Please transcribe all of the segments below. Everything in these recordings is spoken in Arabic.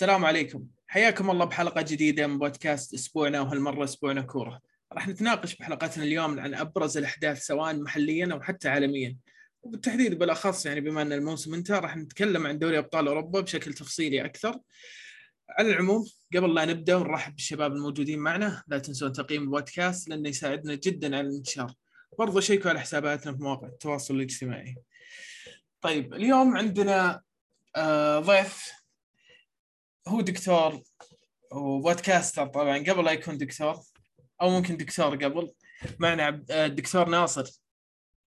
السلام عليكم. حياكم الله بحلقة جديدة من بودكاست أسبوعنا وهالمرة أسبوعنا كورة. راح نتناقش بحلقتنا اليوم عن أبرز الأحداث سواء محليا أو حتى عالميا. وبالتحديد بالأخص يعني بما أن الموسم انتهى راح نتكلم عن دوري أبطال أوروبا بشكل تفصيلي أكثر. على العموم قبل لا نبدأ ونرحب بالشباب الموجودين معنا لا تنسون تقييم البودكاست لأنه يساعدنا جدا على الانتشار. برضو شيكوا على حساباتنا في مواقع التواصل الاجتماعي. طيب اليوم عندنا آه، ضيف هو دكتور وبودكاستر طبعا قبل لا يكون دكتور أو ممكن دكتور قبل. معنا آه، الدكتور ناصر.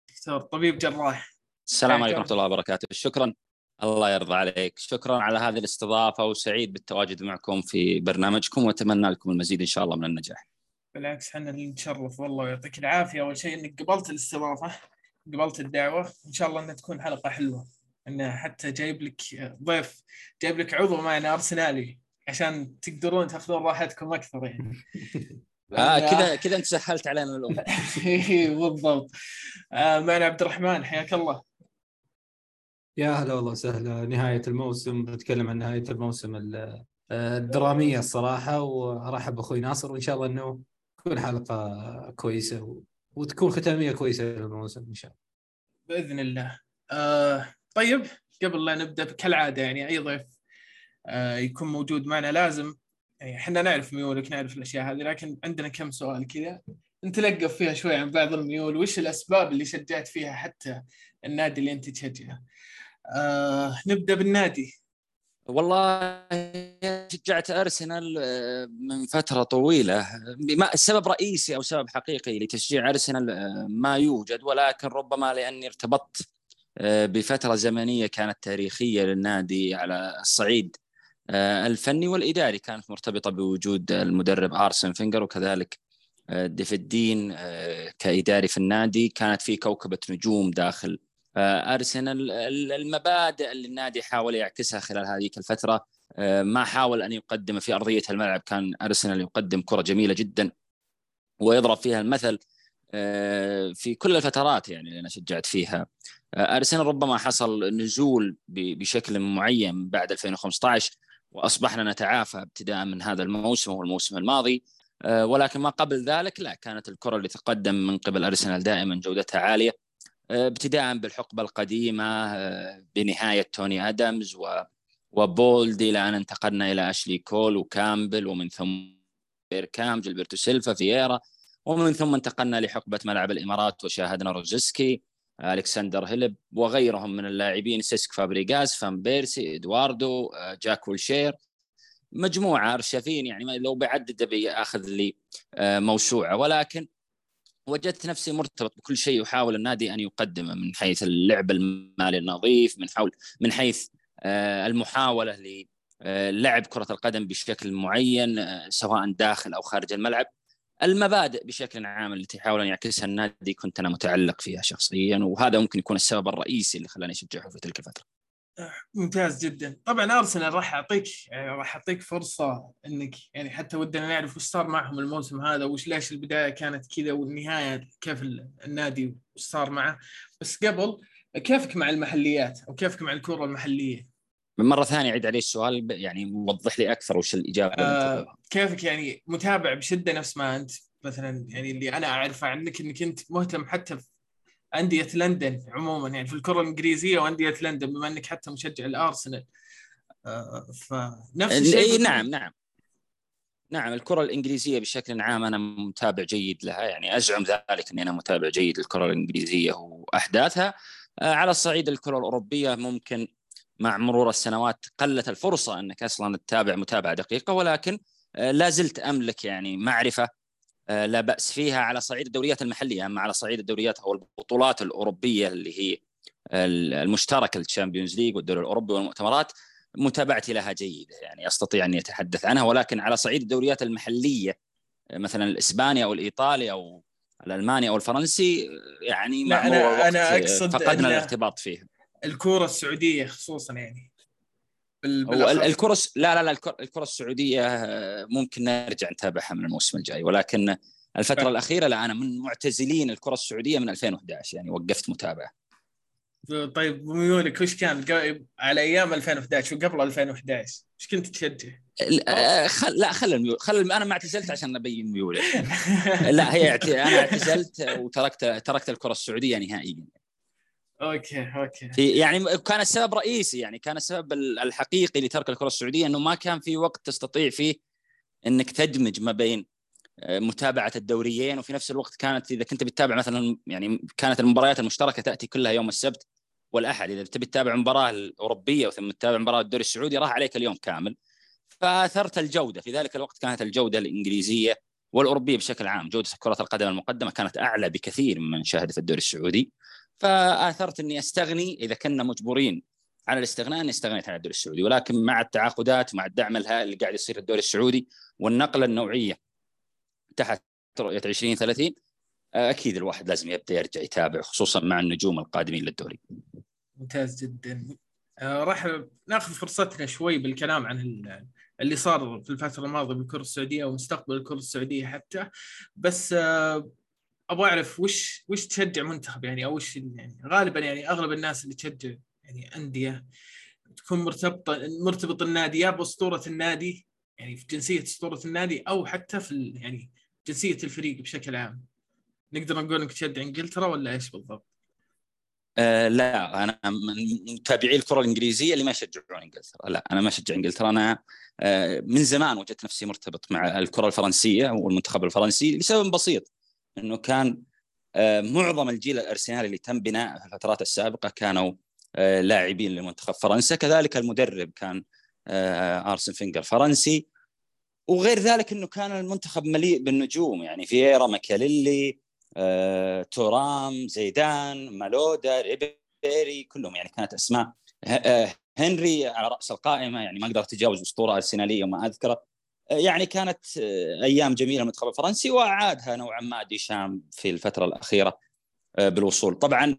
دكتور طبيب جراح. السلام عليكم ورحمة الله وبركاته. شكرا. الله يرضى عليك. شكرا على هذه الاستضافة وسعيد بالتواجد معكم في برنامجكم وأتمنى لكم المزيد إن شاء الله من النجاح. بالعكس إحنا اللي نتشرف والله ويعطيك العافية. أول شيء إنك قبلت الاستضافة قبلت الدعوة إن شاء الله إنها تكون حلقة حلوة. إنه حتى جايب لك ضيف جايب لك عضو معنا أرسنالي عشان تقدرون تأخذون راحتكم أكثر يعني. آه كذا كذا أنت سهلت علينا الأمور بالضبط. آه معنا عبد الرحمن حياك الله. يا هلا والله وسهلا. نهاية الموسم بنتكلم عن نهاية الموسم الدرامية الصراحة وأرحب بأخوي ناصر وإن شاء الله أنه تكون حلقة كويسة وتكون ختامية كويسة للموسم إن شاء الله. بإذن الله. آه طيب قبل لا نبدأ كالعادة يعني أي ضيف آه يكون موجود معنا لازم. يعني إحنا نعرف ميولك نعرف الأشياء هذه لكن عندنا كم سؤال كذا. نتلقف فيها شوي عن بعض الميول. وش الأسباب اللي شجعت فيها حتى النادي اللي أنت تشجعه؟ آه نبدأ بالنادي. والله شجعت أرسنال آه، من فترة طويلة. السبب رئيسي أو سبب حقيقي لتشجيع أرسنال آه، ما يوجد ولكن ربما لأني ارتبطت بفترة زمنية كانت تاريخية للنادي على الصعيد. الفني والإداري كانت مرتبطة بوجود المدرب آرسن فينجر وكذلك ديفيد دين كإداري في النادي. كانت في كوكبة نجوم داخل آه، أرسنال. المبادئ اللي النادي حاول يعكسها خلال هذه الفترة آه، ما حاول أن يقدم في أرضية الملعب. كان أرسنال يقدم كرة جميلة جدا ويضرب فيها المثل آه، في كل الفترات يعني اللي أنا شجعت فيها. أرسنال ربما حصل نزول بشكل معين بعد 2015 وأصبحنا نتعافى ابتداء من هذا الموسم وهو الموسم الماضي. ولكن ما قبل ذلك لا كانت الكرة اللي تقدم من قبل أرسنال دائما جودتها عالية ابتداء بالحقبة القديمة آه، بنهاية توني آدمز و وبولد إلى أن انتقلنا إلى أشلي كول وكامبل ومن ثم بيركامب جيلبرتو سيلفا فييرا ومن ثم انتقلنا لحقبة ملعب الإمارات وشاهدنا روزيسكي ألكسندر هليب وغيرهم من اللاعبين سيسك فابريغاز فان بيرسي إدواردو آه، جاك ويلشير. مجموعة أرشافين يعني لو بعدد بياخذ لي آه، موسوعة. ولكن وجدت نفسي مرتبط بكل شيء يحاول النادي أن يقدمه من حيث اللعب المالي النظيف من حول من حيث آه، المحاولة للعب كرة القدم بشكل معين سواء داخل أو خارج الملعب. المبادئ بشكل عام التي يحاول ان يعكسها النادي كنت أنا متعلق فيها شخصيا وهذا ممكن يكون السبب الرئيسي اللي خلاني أشجعه في تلك الفترة. ممتاز جدا طبعا أرسنال راح يعطيك يعني راح يعطيك فرصة إنك يعني حتى ودنا نعرف وش صار معهم الموسم هذا وش ليش البداية كانت كذا والنهاية كيف النادي وش صار معه بس قبل كيفك مع المحليات أو كيفك مع الكرة المحلية؟ من مرة ثانية عيد علي السؤال يعني وضح لي أكثر وش الإجابة آه كيفك يعني؟ متابع بشدة نفس ما أنت مثلا يعني اللي أنا أعرفه عنك إنك أنت مهتم حتى في أندية لندن عموما يعني في الكرة الإنجليزية وأندية لندن بما إنك حتى مشجع الأرسنال. آه، فنفس الشيء نعم نعم. نعم الكرة الإنجليزية بشكل عام أنا متابع جيد لها يعني أزعم ذلك إني أنا متابع جيد للكرة الإنجليزية وأحداثها. آه، على الصعيد الكرة الأوروبية ممكن مع مرور السنوات قلت الفرصة أنك أصلا تتابع متابعة دقيقة ولكن آه، لا زلت أملك يعني معرفة آه، لا بأس فيها على صعيد الدوريات المحلية أما على صعيد الدوريات أو البطولات الأوروبية اللي هي المشتركه ال Champions League والدوري الأوروبي والمؤتمرات متابعتي لها جيدة يعني أستطيع أني أتحدث عنها ولكن على صعيد الدوريات المحلية آه، مثلا الإسباني أو الإيطالي أو الألماني أو الفرنسي يعني لا أنا أنا أقصد فقدنا الارتباط فيها. الكوره السعودية خصوصا يعني. الكرة لا لا لا الكره السعودية آه، ممكن نرجع نتابعها من الموسم الجاي. ولكن الفترة ف... الأخيرة لا أنا من معتزلين الكرة السعودية من 2011 يعني وقفت متابعة. طيب ميولك وش كان على أيام 2011 وقبل 2011 وش كنت تشجع؟ آه، خل... لا خل الميول خل أنا ما اعتزلت عشان أبين ميولي لا هي أنا اعتزلت وتركت تركت الكرة السعودية نهائيا. okay okay. يعني كان السبب رئيسي يعني كان السبب الحقيقي لترك الكرة السعودية إنه ما كان في وقت تستطيع فيه إنك تدمج ما بين آه، متابعة الدوريين وفي نفس الوقت كانت إذا كنت بتتابع مثلا يعني كانت المباريات المشتركة تأتي كلها يوم السبت والأحد. إذا تبي تتابع مباراة الأوروبية ثم تتابع مباراة الدوري السعودي راح عليك اليوم كامل. فأثرت الجودة. في ذلك الوقت كانت الجودة الإنجليزية والأوروبية بشكل عام. جودة كرة القدم المقدمة كانت أعلى بكثير ممن شاهد في الدوري السعودي. فآثرت إني أستغني إذا كنا مجبورين على الاستغناء أني استغنيت عن الدوري السعودي ولكن مع التعاقدات ومع الدعم الهائل اللي قاعد يصير الدوري السعودي والنقلة النوعية تحت رؤية 2030 أكيد الواحد لازم يبدأ يرجع يتابع خصوصا مع النجوم القادمين للدوري. ممتاز جدا. آه راح ناخذ فرصتنا شوي بالكلام عن اللي صار في الفترة الماضية بالكرة السعودية ومستقبل الكرة السعودية حتى بس آه أبغى أعرف وش وش تشجع منتخب يعني أو وش يعني غالبا يعني أغلب الناس اللي تشجع يعني أندية تكون مرتبطه مرتبط النادي يا بأسطورة النادي يعني في جنسية أسطورة النادي أو حتى في يعني جنسية الفريق بشكل عام. نقدر نقول إنك تشجع إنجلترا ولا إيش بالضبط؟ أه لا أنا من متابعي الكرة الإنجليزية اللي ما يشجعون إنجلترا. لا أنا ما أشجع إنجلترا. أنا أه من زمان وجدت نفسي مرتبط مع الكرة الفرنسية والمنتخب الفرنسي لسبب بسيط. إنه كان أه معظم الجيل الأرسنالي اللي تم بناء في الفترات السابقة كانوا أه لاعبين لمنتخب فرنسا. كذلك المدرب كان أه آرسن فينجر فرنسي. وغير ذلك إنه كان المنتخب مليء بالنجوم يعني فييرا ماكيليلي آه، تورام زيدان مالودا ريبيري كلهم يعني كانت أسماء آه، هنري على رأس القائمة. يعني ما أقدر أتجاوز أسطورة أرسنالية وما أذكره. آه، يعني كانت أيام جميلة المنتخب الفرنسي وأعادها نوعا ما ديشام في الفترة الأخيرة بالوصول. طبعا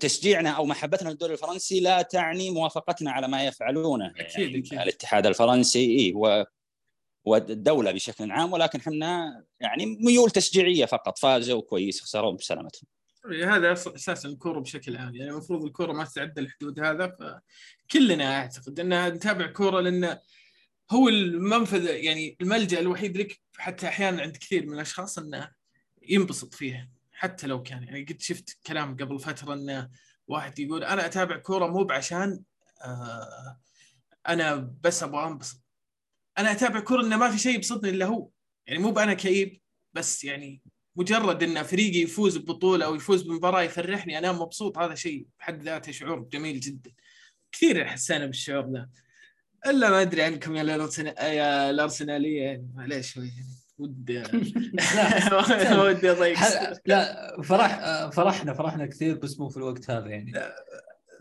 تشجيعنا أو محبتنا للدوري الفرنسي لا تعني موافقتنا على ما يفعلونه. أكيد يعني أكيد. الاتحاد الفرنسي إيه والدولة بشكل عام ولكن إحنا يعني ميول تشجيعية فقط فازوا كويس خسروا بسلامتهم. إيه، هذا أساس الكورة بشكل عام. يعني المفروض الكورة ما تتعدى الحدود هذا فكلنا أعتقد ان نتابع كورة لأن هو المنفذ يعني الملجأ الوحيد لك حتى أحيانا عند كثير من الأشخاص إنه ينبسط فيها حتى لو كان يعني قد شفت كلام قبل فترة إنه واحد يقول أنا أتابع كورة مو بعشان آه أنا بس أبغى أنبسط. أنا أتابع كورة إنه ما في شيء يبسطني إلا هو يعني مو بأنا كئيب بس يعني مجرد إن فريقي يفوز ببطولة أو يفوز بمباراة يفرحني أنا مبسوط هذا شيء بحد ذاته شعور جميل جدا. كثير حسينا بالشعور ذا. إلا ما أدري عنكم يا يا الأرسنالية يعني معليش شوي ودي ودي أضيق لا فرح فرحنا فرحنا كثير بس مو في الوقت هذا يعني.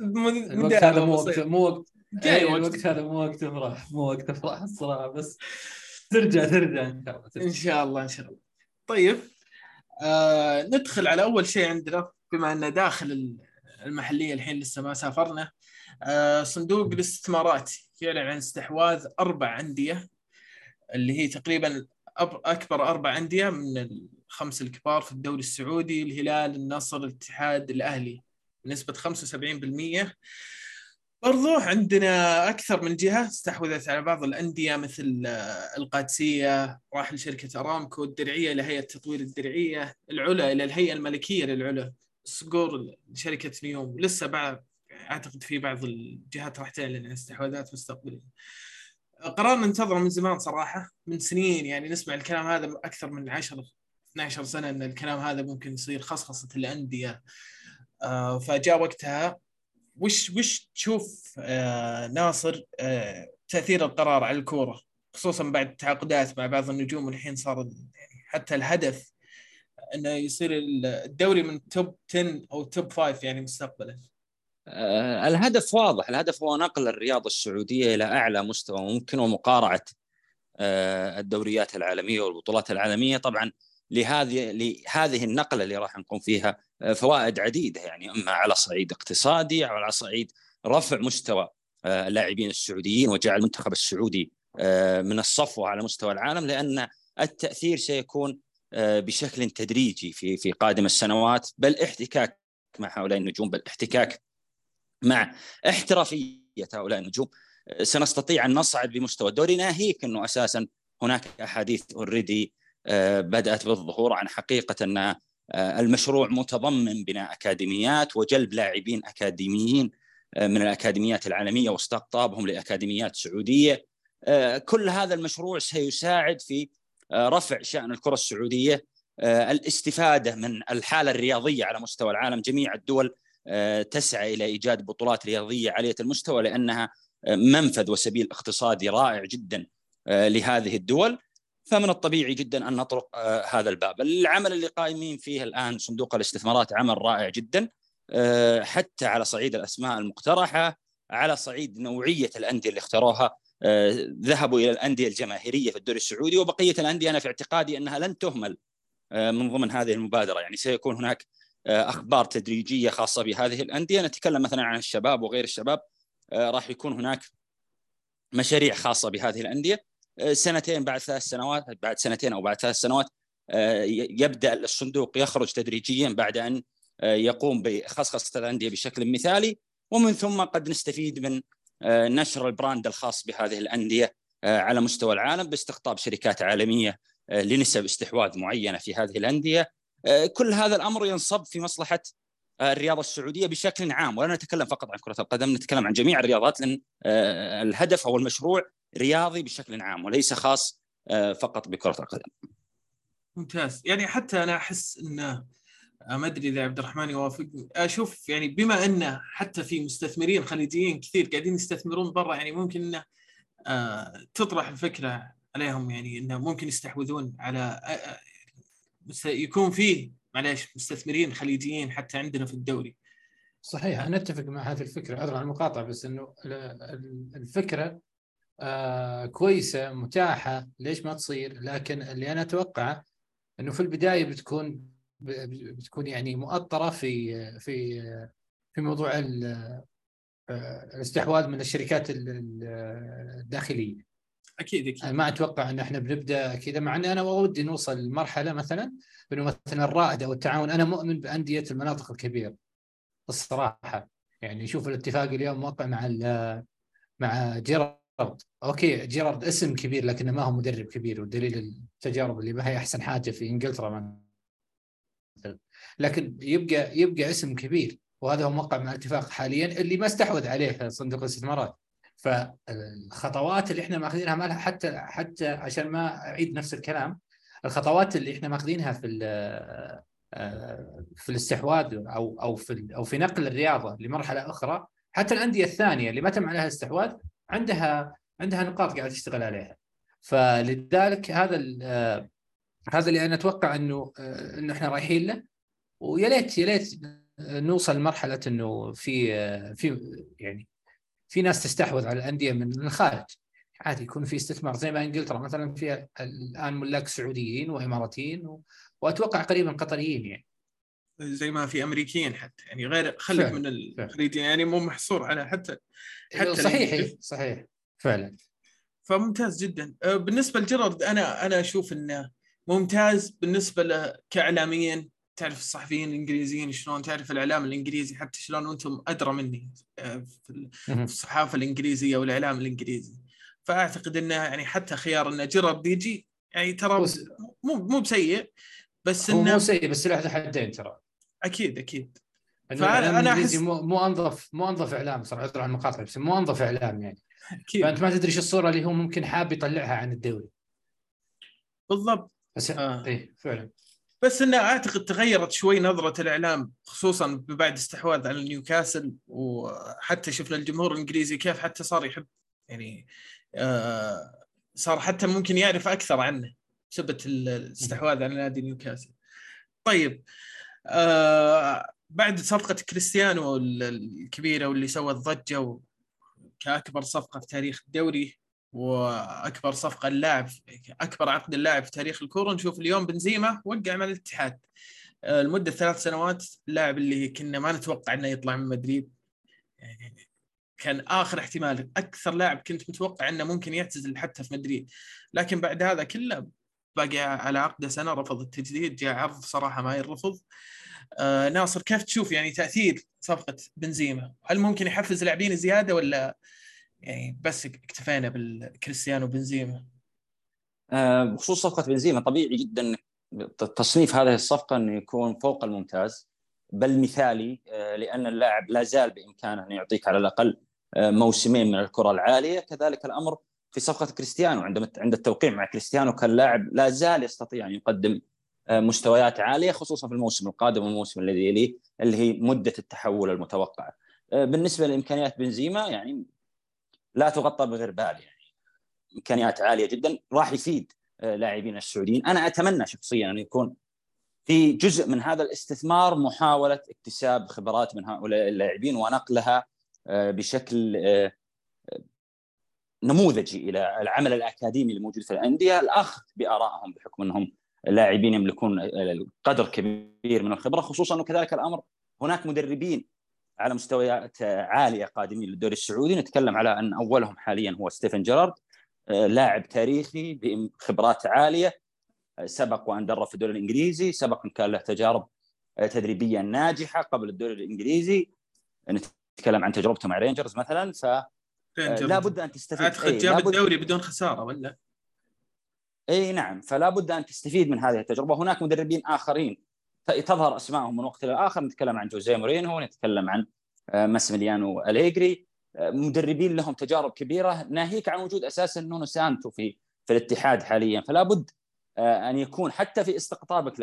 الوقت هذا مو وقت مو وقت جاي وقت. الوقت هذا مو وقت افراح مو وقت افراح الصراحة بس ترجع ترجع إن شاء الله إن شاء الله إن شاء الله. طيب آه ندخل على أول شيء عندنا بما ان داخل المحلية الحين لسه ما سافرنا آه صندوق الاستثمارات. يعلن عن استحواذ أربع أندية اللي هي تقريبا أكبر أربع أندية من الخمس الكبار في الدوري السعودي الهلال النصر الاتحاد الأهلي. بنسبه 75% برضو عندنا أكثر من جهة استحوذت على بعض الأندية مثل آه، القادسية راح لشركه أرامكو الدرعية إلى هيئه تطوير الدرعية العلا إلى الهيئة الملكية للعلا الصقور لشركة نيوم. لسه بعد أعتقد في بعض الجهات راح تعلن عن استحواذات مستقبلية. قرار ننتظره من زمان صراحة من سنين يعني نسمع الكلام هذا أكثر من 10 12 سنة إن الكلام هذا ممكن يصير خصخصة الأندية. آه، فجاء وقتها وش وش تشوف آه ناصر آه تأثير القرار على الكورة؟ خصوصا بعد التعاقدات مع بعض النجوم الحين صار يعني حتى الهدف إنه يصير الدوري من توب 10 أو توب 5 يعني مستقبلا. الهدف واضح. الهدف هو نقل الرياضه السعودية إلى أعلى مستوى ممكن ومقارعة آه الدوريات العالمية والبطولات العالمية. طبعا لهذه لهذه النقلة اللي راح نقوم فيها آه، فوائد عديدة يعني أما على صعيد اقتصادي أو على صعيد رفع مستوى آه، اللاعبين السعوديين وجعل المنتخب السعودي آه، من الصفوة على مستوى العالم لأن التأثير سيكون بشكل تدريجي في في قادم السنوات. بل احتكاك مع هؤلاء النجوم بل احتكاك مع احترافية هؤلاء النجوم سنستطيع أن نصعد بمستوى. الدوري ناهيك أنه أساسا هناك أحاديث اوريدي بدأت بالظهور عن حقيقة أن المشروع متضمن بناء أكاديميات وجلب لاعبين أكاديميين من الأكاديميات العالمية واستقطابهم لأكاديميات سعودية. كل هذا المشروع سيساعد في رفع شأن الكرة السعودية. الاستفادة من الحالة الرياضية على مستوى العالم جميع الدول تسعى إلى إيجاد بطولات رياضية عاليه المستوى لأنها منفذ وسبيل اقتصادي رائع جدا لهذه الدول. فمن الطبيعي جدا أن نطرق هذا الباب. العمل اللي قائمين فيه الآن صندوق الاستثمارات عمل رائع جدا حتى على صعيد الأسماء المقترحة على صعيد نوعية الأندية اللي اختاروها ذهبوا إلى الأندية الجماهيرية في الدوري السعودي وبقية الأندية أنا في اعتقادي أنها لن تهمل من ضمن هذه المبادرة. يعني سيكون هناك أخبار تدريجية خاصة بهذه الأندية. نتكلم مثلا عن الشباب وغير الشباب. راح يكون هناك مشاريع خاصة بهذه الأندية. سنتين بعد ثلاث سنوات بعد سنتين أو بعد ثلاث سنوات يبدأ الصندوق يخرج تدريجيا بعد أن يقوم بخصخصة الأندية بشكل مثالي. ومن ثم قد نستفيد من نشر البراند الخاص بهذه الأندية على مستوى العالم باستقطاب شركات عالمية لنسب استحواذ معينة في هذه الأندية. كل هذا الأمر ينصب في مصلحة الرياضة السعودية بشكل عام. ولا نتكلم فقط عن كرة القدم نتكلم عن جميع الرياضات لأن الهدف أو المشروع رياضي بشكل عام وليس خاص فقط بكرة القدم. ممتاز. يعني حتى أنا أحس انه ما أدري إذا عبد الرحمن يوافقني أشوف يعني بما انه حتى في مستثمرين خليجيين كثير قاعدين يستثمرون برا يعني ممكن انه تطرح الفكرة عليهم يعني انه ممكن يستحوذون على يكون فيه معليش مستثمرين خليجيين حتى عندنا في الدوري. صحيح أنا أتفق مع هذه الفكرة عذرا عن المقاطعة بس إنه الفكرة آه كويسة متاحة ليش ما تصير؟ لكن اللي أنا أتوقعه إنه في البداية بتكون بتكون يعني مؤطرة في في في موضوع الاستحواذ من الشركات الداخلية. أكيد أكيد. ما أتوقع إن إحنا بنبدأ كذا مع اني أنا ودي نوصل لمرحلة مثلا انه مثلا الرائد أو التعاون. أنا مؤمن بأندية المناطق الكبيرة الصراحة. يعني شوف الاتفاق اليوم موقع مع مع جيرارد. أوكي جيرارد اسم كبير لكنه ما هو مدرب كبير والدليل التجارب اللي ما هي أحسن حاجة في إنجلترا مثلا. لكن يبقى يبقى اسم كبير وهذا هو موقع مع الاتفاق حاليا اللي ما استحوذ عليه صندوق الاستثمارات. فالخطوات اللي إحنا ماخذينها ما حتى حتى عشان ما أعيد نفس الكلام الخطوات اللي إحنا ماخذينها في في الاستحواذ أو أو في أو في نقل الرياضة لمرحلة أخرى حتى الأندية الثانية اللي ما تم عليها استحواذ عندها عندها نقاط قاعدة تشتغل عليها. فلذلك هذا هذا اللي أنا أتوقع إنه إنه إحنا رايحين له. ويا ليت يا ليت نوصل لمرحله إنه في في يعني في ناس تستحوذ على الأندية من الخارج. عادي يكون في استثمار. زي ما إنجلترا مثلا فيها الآن ملاك سعوديين وإماراتيين و... وأتوقع قريبا قطريين يعني. زي ما في أمريكيين حتى. يعني غير خليك من الخليجيين. يعني مو محصور على حتى حتى صحيح صحيح. فعلا. فممتاز جدا. بالنسبة لجيرارد أنا أنا أشوف إنه ممتاز بالنسبة له كاعلاميا. تعرف الصحفيين الإنجليزيين شلون؟ تعرف الإعلام الإنجليزي حتى شلون وأنتم أدرى مني في الصحافة الإنجليزية والإعلام الإنجليزي. فأعتقد إنه يعني حتى خيار إنه جيرارد يجي يعني ترى مو مو بسيء بس انه مو سيء بس له حدين ترى. أكيد أكيد. فانا أنا أحس مو, مو انظف مو أنظف إعلام صراحة عذر عن المقاطعة بس مو أنظف إعلام يعني. أكيد. فأنت ما تدري إيش الصورة اللي هو ممكن حاب يطلعها عن الدوري. بالضبط. بس آه. إيه فعلا. بس انه أعتقد تغيرت شوي نظرة الإعلام خصوصا بعد استحواذ على نيوكاسل وحتى شفنا الجمهور الإنجليزي كيف حتى صار يحب يعني آه صار حتى ممكن يعرف أكثر عنه بسبب الاستحواذ على نادي نيوكاسل. طيب آه بعد صفقة كريستيانو الكبيرة واللي سوت ضجة كاكبر صفقة في تاريخ الدوري وأكبر صفقة اللاعب أكبر عقد اللاعب في تاريخ الكورة. نشوف اليوم بنزيما وقع مع الاتحاد. لمدة ثلاث سنوات اللاعب اللي كنا ما نتوقع إنه يطلع من مدريد. يعني كان آخر احتمال. أكثر لاعب كنت متوقع إنه ممكن يعتزل حتى في مدريد. لكن بعد هذا كله باقي على عقده سنة رفض التجديد جاء عرض صراحة ما يرفض. آه ناصر كيف تشوف يعني تأثير صفقة بنزيما؟ هل ممكن يحفز لاعبين زيادة ولا يعني بس اكتفينا بالكريستيانو بنزيما؟ آه، بخصوص صفقة بنزيما طبيعي جدا تصنيف هذه الصفقة إنه يكون فوق الممتاز بل مثالي آه، لأن اللاعب لا زال بإمكانه أن يعطيك على الأقل آه، موسمين من الكرة العالية كذلك الأمر في صفقة كريستيانو عندما عند التوقيع مع كريستيانو كان لاعب لا زال يستطيع أن يقدم مستويات عالية خصوصا في الموسم القادم والموسم الذي يليه اللي هي مدة التحول المتوقعة. بالنسبة لإمكانيات بنزيما يعني لا تغطى بغير بال يعني. إمكانيات عالية جدا. راح يفيد آه، لاعبين السعوديين. أنا أتمنى شخصيا أن يكون في جزء من هذا الاستثمار محاولة اكتساب خبرات من هؤلاء اللاعبين ونقلها آه، بشكل آه، نموذجي إلى العمل الأكاديمي الموجود في الأندية. الأخذ بآرائهم بحكم أنهم لاعبين يملكون قدر كبير من الخبرة خصوصا انه كذلك الأمر هناك مدربين على مستويات عاليه قادمين للدوري السعودي. نتكلم على أن أولهم حاليا هو ستيفن جيرارد آه، لاعب تاريخي بخبرات عالية آه، سبق وأن درب في الدوري الإنجليزي سبق أن كان له تجارب آه، تدريبية ناجحة قبل الدوري الإنجليزي. نتكلم عن تجربته مع رينجرز مثلا ف لا بد أن تستفيد. اعتقد إيه، جاب الدوري بدون خسارة ولا؟ اي نعم. فلا بد أن تستفيد من هذه التجربة. هناك مدربين آخرين تظهر أسمائهم من وقت إلى اخر نتكلم عن جوزيه مورينو نتكلم عن ماسميليانو أليجري. مدربين لهم تجارب كبيرة. ناهيك عن وجود أساسا نونو سانتو في في الاتحاد حاليا. فلا بد آه، أن يكون حتى في استقطابك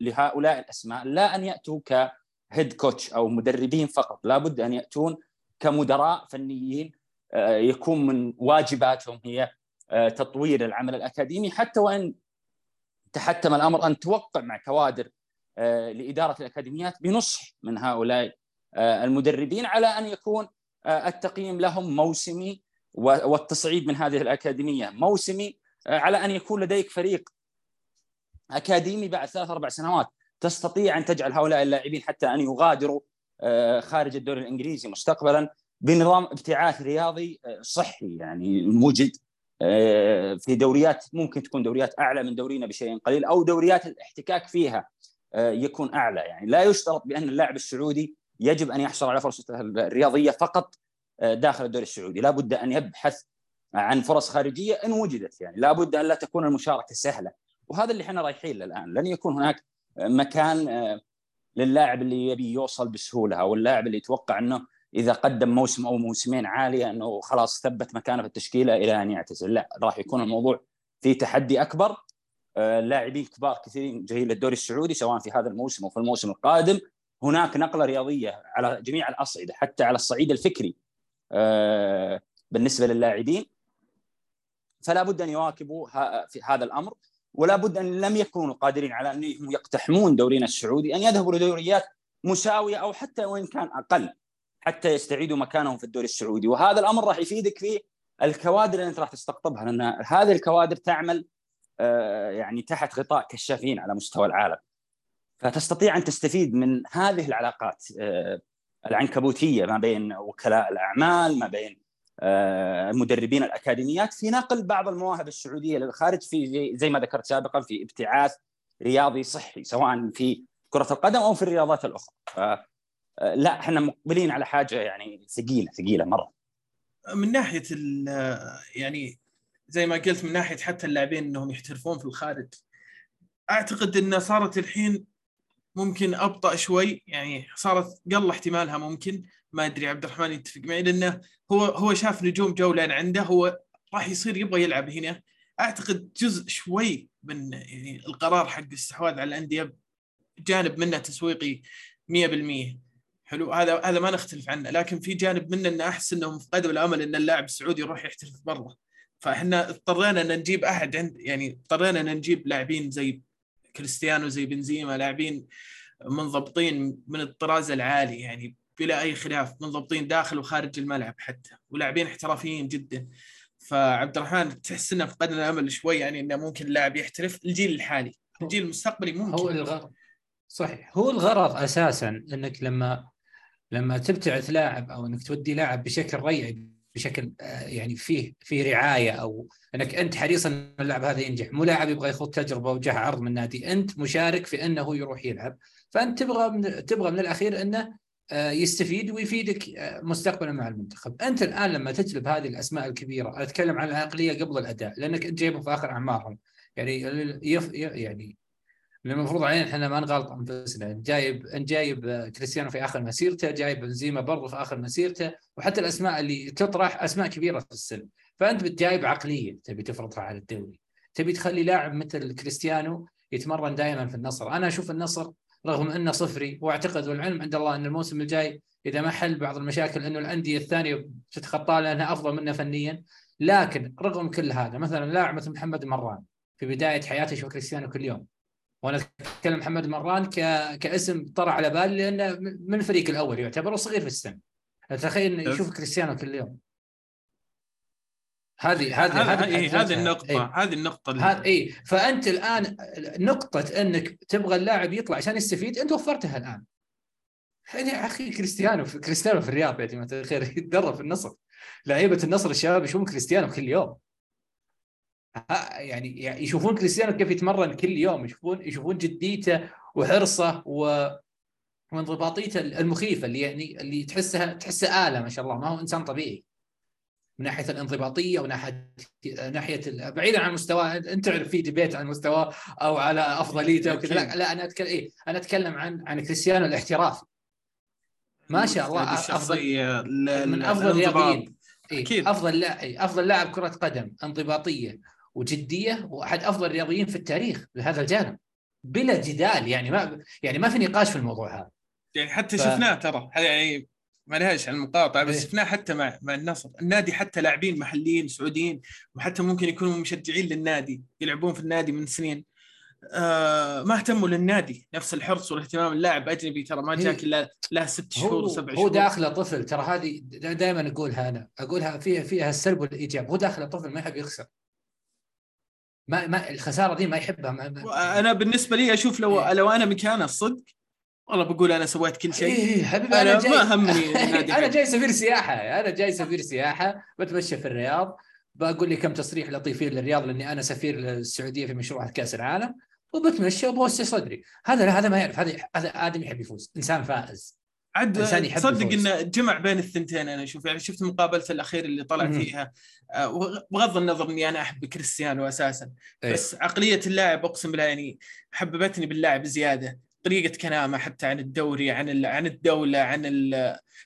لهؤلاء الأسماء لا أن يأتوا كهيد كوتش أو مدربين فقط. لا بد أن يأتون كمدراء فنيين آه، يكون من واجباتهم هي آه، تطوير العمل الأكاديمي. حتى وإن تحتم الأمر أن توقع مع كوادر لإدارة الأكاديميات بنصح من هؤلاء المدربين على أن يكون آه، التقييم لهم موسمي والتصعيد من هذه الأكاديمية موسمي آه، على أن يكون لديك فريق أكاديمي بعد ثلاث أربع سنوات تستطيع أن تجعل هؤلاء اللاعبين حتى أن يغادروا آه، خارج الدوري الإنجليزي مستقبلا بنظام ابتعاث رياضي صحي يعني موجد في دوريات ممكن تكون دوريات أعلى من دورينا بشيء قليل أو دوريات الاحتكاك فيها. يكون أعلى. يعني لا يشترط بأن اللاعب السعودي يجب أن يحصل على فرصته الرياضية فقط آه، داخل الدوري السعودي، لا بد أن يبحث عن فرص خارجية إن وجدت. يعني، لا بد أن لا تكون المشاركة سهلة، وهذا اللي إحنا رايحين له الآن، لن يكون هناك مكان آه، للاعب اللي يبي يوصل بسهولة أو اللاعب اللي يتوقع أنه إذا قدم موسم أو موسمين عالية أنه خلاص ثبت مكانه في التشكيلة إلى أن يعتزل، لا راح يكون الموضوع في تحدي أكبر. آه، لاعبين كبار كثيرين جايين للدوري السعودي سواء في هذا الموسم أو في الموسم القادم. هناك نقلة رياضية على جميع الأصعدة حتى على الصعيد الفكري آه، بالنسبة للاعبين. فلا بد أن يواكبوا في هذا الأمر ولا بد أن لم يكونوا قادرين على انهم يقتحمون دورينا السعودي أن يذهبوا لدوريات مساوية أو حتى وإن كان أقل حتى يستعيدوا مكانهم في الدوري السعودي. وهذا الأمر راح يفيدك في الكوادر اللي أنت راح تستقطبها لأن هذه الكوادر تعمل آه، يعني تحت غطاء كشافين على مستوى العالم. فتستطيع أن تستفيد من هذه العلاقات آه، العنكبوتية ما بين وكلاء الأعمال ما بين آه، مدربين الأكاديميات في نقل بعض المواهب السعودية للخارج في زي ما ذكرت سابقا في ابتعاث رياضي صحي سواء في كرة القدم أو في الرياضات الأخرى. آه، لا إحنا مقبلين على حاجة يعني ثقيلة ثقيلة مرة. من ناحية يعني زي ما قلت من ناحية حتى اللاعبين إنهم يحترفون في الخارج. أعتقد إن صارت الحين ممكن أبطأ شوي. يعني صارت قل احتمالها ممكن. ما أدري عبد الرحمن يتفق معي؟ لأنه هو هو شاف نجوم جوله عنده. هو راح يصير يبغى يلعب هنا. أعتقد جزء شوي من يعني القرار حق الاستحواذ على الأندية جانب منه تسويقي 100% حلو. هذا هذا ما نختلف عنه. لكن في جانب منه إنه أحس انهم فقدوا الأمل إن اللاعب السعودي يروح يحترف برا. فاحنا اضطرينا ان نجيب احد عند يعني اضطرينا ان نجيب لاعبين زي كريستيانو زي بنزيما لاعبين منضبطين من الطراز العالي يعني بلا أي خلاف منضبطين داخل وخارج الملعب حتى ولاعبين احترافيين جدا. فعبد الرحمن تحس إنه فقدنا الأمل شوي يعني إنه ممكن اللاعب يحترف الجيل الحالي. الجيل المستقبلي ممكن. هو الغرض صحيح. هو الغرض أساسا إنك لما لما تبتعث لاعب أو إنك تودي لاعب بشكل ريعي بشكل آه، يعني فيه فيه رعاية أو أنك أنت حريص أن اللاعب هذا ينجح. مو لاعب يبغى يخوض تجربة وجاه عرض من نادي. أنت مشارك في أنه يروح يلعب. فأنت تبغى من تبغى من الأخير أنه آه، يستفيد ويفيدك آه، مستقبلا مع المنتخب. أنت الآن لما تجلب هذه الأسماء الكبيرة أتكلم عن العقلية قبل الأداء لأنك أنت جايبهم في آخر أعمارهم. يعني يف يعني المفروض علينا إحنا ما نغلط أنفسنا. جايب انت جايب كريستيانو في آخر مسيرته جايب بنزيما برضه في آخر مسيرته وحتى الأسماء اللي تطرح أسماء كبيرة في السن. فأنت بتجايب عقلية تبي تفرضها على الدوري. تبي تخلي لاعب مثل كريستيانو يتمرن دائما في النصر. أنا أشوف النصر رغم إنه صفري وأعتقد والعلم عند الله إن الموسم الجاي إذا ما حل بعض المشاكل إنه الأندية الثانية تتخطى لأنها أفضل منه فنيا. لكن رغم كل هذا مثلا لاعب مثل محمد مران في بداية حياته يشوف كريستيانو كل يوم. وأنا أتكلم محمد مران ك... كاسم طرى على بالي لأنه من الفريق الأول يعتبر صغير في السن. تخيل يشوف كريستيانو كل يوم. هذه هذه هذه هذه النقطة. إيه؟ هذه النقطة هذه اي فأنت الآن نقطة أنك تبغى اللاعب يطلع عشان يستفيد أنت وفرتها الآن. يعني يا أخي كريستيانو في كريستيانو في الرياض يا جماعة الخير يتدرب في النصر. لعيبة النصر الشباب يشوفون كريستيانو كل يوم. يعني يشوفون كريستيانو كيف يتمرن كل يوم يشوفون يشوفون جديته وحرصه و وانضباطيته المخيفة اللي يعني اللي تحسها تحسه آلة ما شاء الله ما هو إنسان طبيعي. من ناحية الانضباطية وناحيه ناحية بعيدا عن مستوى انت تعرف في ديبيت عن مستواه أو على أفضليته وكذا لا, لا أنا أتكلم إيه؟ أنا أتكلم عن عن كريستيانو الاحترافي ما شاء الله أفضل من أفضل الرياضيين إيه؟ أفضل لاعب أفضل لاعب كرة قدم انضباطية. وجدية وأحد أفضل الرياضيين في التاريخ بهذا الجانب بلا جدال. يعني ما يعني ما في نقاش في الموضوع هذا. يعني حتى ف... شفناه ترى يعني ما لهاش على المقاطعه بس إيه. شفناه حتى مع مع النصر. النادي حتى لاعبين محليين سعوديين وحتى ممكن يكونوا مشجعين للنادي يلعبون في النادي من سنين. آه ما اهتموا للنادي نفس الحرص والاهتمام اللاعب. أجنبي ترى ما جاك الا له ست شهور وسبع شهور. هو داخله طفل ترى هذه دائما أقولها أنا أقولها فيها فيها السلب والإيجاب. هو داخله طفل ما يحب يخسر. ما ما الخسارة دي ما يحبها ما ما أنا بالنسبة لي أشوف لو إيه. لو أنا مكانه الصدق والله بقول أنا سويت كل شيء. إيه حبيبي أنا, أنا جاي. ما همني أنا جاي سفير سياحة أنا جاي سفير سياحة بتمشى في الرياض. بقول لي كم تصريح لطيفين للرياض لأني أنا سفير للسعودية في مشروع كأس العالم. وبتمشى وبوسع صدري. هذا هذا ما يعرف هذا هذا آدم يحب يفوز إنسان فائز. عاد تصدق إنه جمع بين الثنتين أنا أشوف يعني شفت مقابلة الأخير اللي طلع فيها. آه، بغض النظر إني أنا أحب كريستيانو أساسا. أيه. بس عقلية اللاعب أقسم بالله يعني حببتني باللاعب زيادة. طريقة كلامه حتى عن الدوري عن عن الدولة عن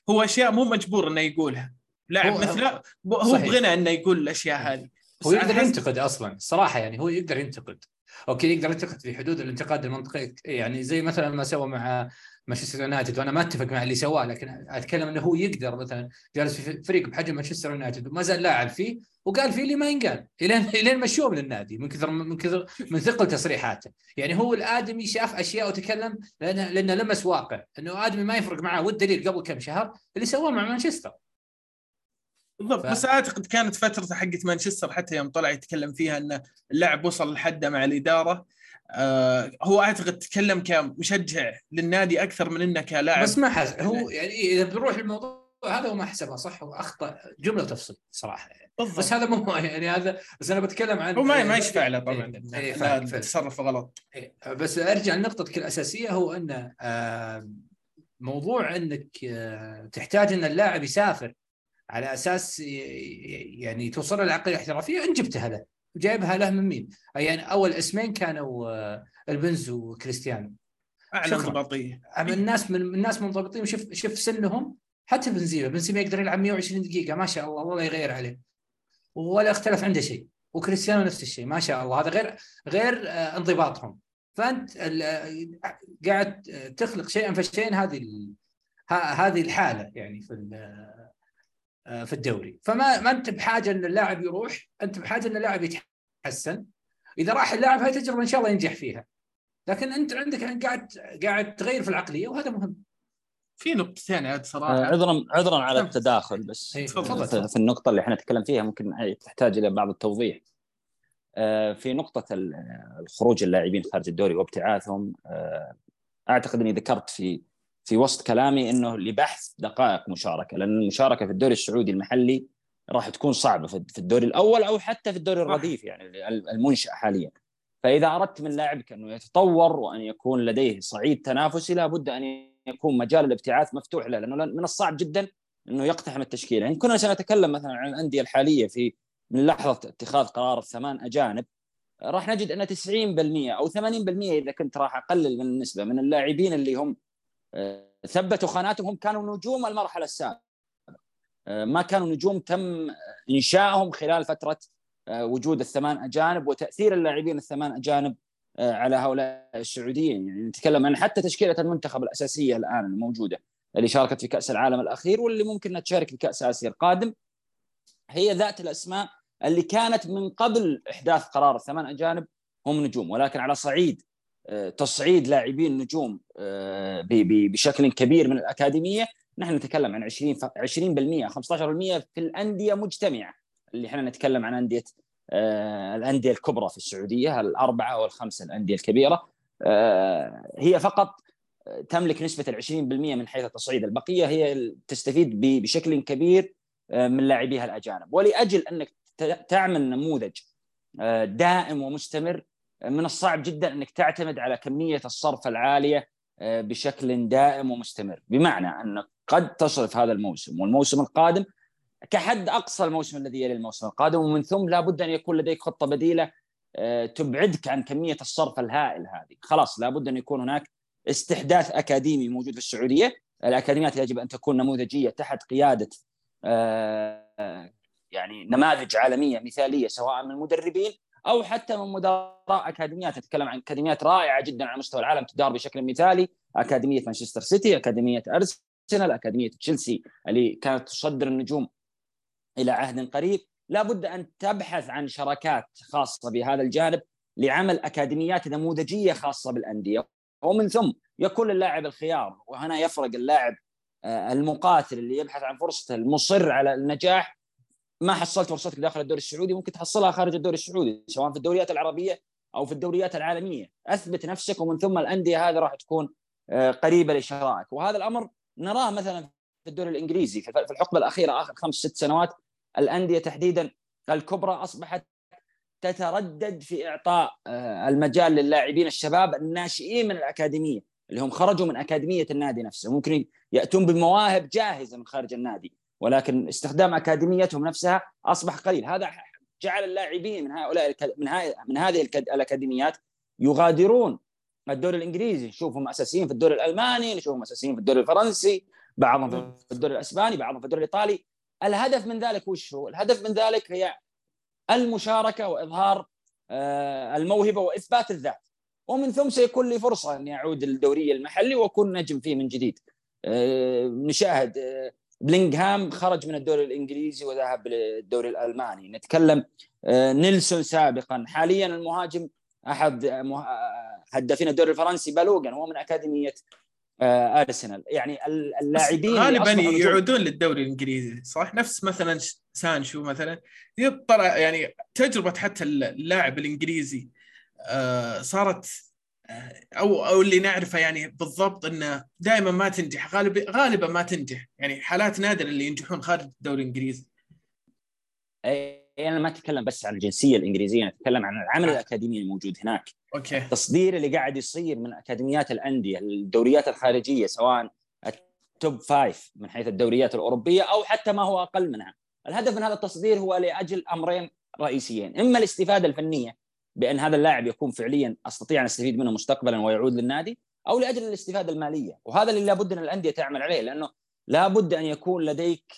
هو أشياء مو مجبور إنه يقولها. لاعب مثله هو بغنى إنه يقول الأشياء هذه. هو يقدر ينتقد أصلا الصراحه يعني هو يقدر ينتقد. أوكي يقدر ينتقد في حدود الانتقاد المنطقي يعني زي مثلا ما سوى مع مانشستر يونايتد وأنا ما أتفق مع اللي سواه لكن أتكلم إنه هو يقدر مثلا جالس في فريق بحجم مانشستر يونايتد وما زال لاعب فيه وقال فيه اللي ما ينقال الين إلين مشوه من النادي من كثر من كثر من ثقل تصريحاته. يعني هو الآدمي شاف أشياء وتكلم لأنه لأنه لمس واقع إنه آدمي ما يفرق معاه والدليل قبل كم شهر اللي سواه مع مانشستر. بالضبط. بس أعتقد كانت فترته حقت مانشستر حتى يوم طلع يتكلم فيها ان اللاعب وصل لحده مع الإدارة. آه هو أعتقد تكلم كمشجع للنادي أكثر من إنه كلاعب. بس ما حس هو يعني إذا بنروح الموضوع هذا هو ما حسبها صح هو أخطأ جملة وتفصيل صراحة. يعني. بالضبط. بس هذا مو يعني هذا بس أنا بتكلم عن هو ما ما يشفع له طبعا. إيه إيه تصرف غلط. إيه بس أرجع لنقطتك الاساسيه هو انه آه موضوع إنك آه تحتاج إن اللاعب يسافر على أساس يعني توصل العقلية الاحترافية إن جبتها له جايبها له من مين؟ يعني أول اسمين كانوا آه، البنز وكريستيانو. أعلى انضباطيه الناس من الناس منضبطين شوف شوف سنهم. حتى بنزيما بنزيما يقدر يلعب 120 دقيقة. ما شاء الله والله يغير عليه. ولا اختلف عنده شيء. وكريستيانو نفس الشيء. ما شاء الله. هذا غير غير آه، انضباطهم. فأنت آه، قاعد تخلق شيئا فشيئا هذه هذه الحالة يعني في في الدوري. فما ما أنت بحاجة إن اللاعب يروح أنت بحاجة إن اللاعب يتحسن. إذا راح اللاعب هاي تجربة إن شاء الله ينجح فيها. لكن أنت عندك يعني قاعد قاعد تغير في العقلية وهذا مهم. في نقطتين عاد صراحة. آه، عذرا عذرا على التداخل بس إيه، في, النقطة اللي إحنا نتكلم فيها ممكن تحتاج إلى بعض التوضيح. آه، في نقطة الخروج اللاعبين خارج الدوري وابتعاثهم أعتقد إني ذكرت في في وسط كلامي إنه لبحث دقائق مشاركة لأن المشاركة في الدوري السعودي المحلي راح تكون صعبة في الدوري الأول أو حتى في الدوري الرديف يعني المنشا حاليا. فإذا أردت من لاعبك انه يتطور وأن يكون لديه صعيد تنافسي لابد أن يكون مجال الابتعاث مفتوح له لأنه من الصعب جدا إنه يقتحم التشكيلة. يعني كنا سنتكلم مثلا عن الأندية الحالية في من لحظة اتخاذ قرار الثمان أجانب راح نجد أن 90% أو 80% إذا كنت راح أقلل من النسبة من اللاعبين اللي هم ثبتوا خاناتهم هم كانوا نجوم المرحلة السابقة. آه، ما كانوا نجوم تم انشائهم خلال فترة آه، وجود الثمان أجانب وتأثير اللاعبين الثمان أجانب على هؤلاء السعوديين. يعني نتكلم عن حتى تشكيلة المنتخب الأساسية الآن الموجودة اللي شاركت في كأس العالم الأخير واللي ممكن انها تشارك في كأس آسيا القادم. هي ذات الأسماء اللي كانت من قبل إحداث قرار الثمان أجانب هم نجوم ولكن على صعيد آه، تصعيد لاعبين نجوم آه، بشكل كبير من الأكاديمية. نحن نتكلم عن 20 20% 15% في الأندية مجتمعة اللي إحنا نتكلم عن أندية آه، الأندية الكبرى في السعودية الأربعة أو الخمسه الأندية الكبيرة. هي فقط تملك نسبة ال 20% من حيث التصعيد البقية هي تستفيد بشكل كبير من لاعبيها الأجانب. ولأجل أنك تعمل نموذج آه، دائم ومستمر من الصعب جدا إنك تعتمد على كمية الصرف العالية آه، بشكل دائم ومستمر. بمعنى انك قد تصرف هذا الموسم والموسم القادم كحد أقصى الموسم الذي يلي الموسم القادم ومن ثم لابد أن يكون لديك خطة بديلة آه، تبعدك عن كمية الصرف الهائل هذه. خلاص لابد أن يكون هناك استحداث أكاديمي موجود في السعودية. الأكاديميات يجب أن تكون نموذجية تحت قيادة يعني نماذج عالمية مثالية سواء من المدربين أو حتى من مدراء أكاديميات نتكلم عن أكاديميات رائعة جدا على مستوى العالم تدار بشكل مثالي. أكاديمية مانشستر سيتي أكاديمية أرسنال أكاديمية تشيلسي اللي كانت تصدر النجوم إلى عهد قريب. لابد أن تبحث عن شراكات خاصة بهذا الجانب لعمل أكاديميات نموذجية خاصة بالأندية. ومن ثم يكون اللاعب الخيار وهنا يفرق اللاعب آه، المقاتل اللي يبحث عن فرصته المصر على النجاح ما حصلت فرصتك داخل الدوري السعودي ممكن تحصلها خارج الدوري السعودي سواء في الدوريات العربية أو في الدوريات العالمية. أثبت نفسك ومن ثم الأندية هذه راح تكون آه، قريبة لشرائك. وهذا الأمر نراه مثلا في الدوري الإنجليزي. في الحقبة الأخيرة آخر خمس ست سنوات الأندية تحديدا الكبرى أصبحت تتردد في إعطاء آه، المجال للاعبين الشباب الناشئين من الأكاديمية اللي هم خرجوا من أكاديمية النادي نفسه. ممكن يأتون بمواهب جاهزة من خارج النادي. ولكن استخدام أكاديميتهم نفسها أصبح قليل. هذا جعل اللاعبين من هؤلاء من من هذه الأكاديميات يغادرون الدوري الإنجليزي. نشوفهم أساسيين في الدوري الألماني نشوفهم أساسيين في الدوري الفرنسي بعضهم في الدوري الأسباني بعضهم في الدوري الإيطالي. الهدف من ذلك وش هو؟ الهدف من ذلك هي المشاركة وإظهار آه، الموهبة وإثبات الذات. ومن ثم سيكون لي فرصة اني اعود للدوري المحلي وأكون نجم فيه من جديد. آه، نشاهد آه، بلينغهام خرج من الدوري الإنجليزي وذهب للدوري الألماني. نتكلم آه، نيلسون سابقا. حاليا المهاجم أحد هدافين الدوري الفرنسي بالوغان هو من أكاديمية آه، أرسنال. يعني اللاعبين غالبا يعودون للدوري الإنجليزي صح؟ نفس مثلا سانشو مثلا. طلع يعني تجربة حتى اللاعب الإنجليزي آه، صارت أو أو اللي نعرفه يعني بالضبط إنه دائما ما تنجح غالبا غالبا ما تنجح. يعني حالات نادرة اللي ينجحون خارج الدوري الإنجليزي. أي أنا ما أتكلم بس عن الجنسية الإنجليزية أنا أتكلم عن العمل آه. الأكاديمي الموجود هناك. okay. التصدير اللي قاعد يصير من أكاديميات الأندية الدوريات الخارجية سواء ال top five من حيث الدوريات الأوروبية أو حتى ما هو أقل منها. الهدف من هذا التصدير هو لأجل أمرين رئيسيين. إما الاستفادة الفنية بأن هذا اللاعب يكون فعليا أستطيع أن أستفيد منه مستقبلا ويعود للنادي أو لأجل الاستفادة المالية. وهذا اللي لابد أن الأندية تعمل عليه لأنه لابد أن يكون لديك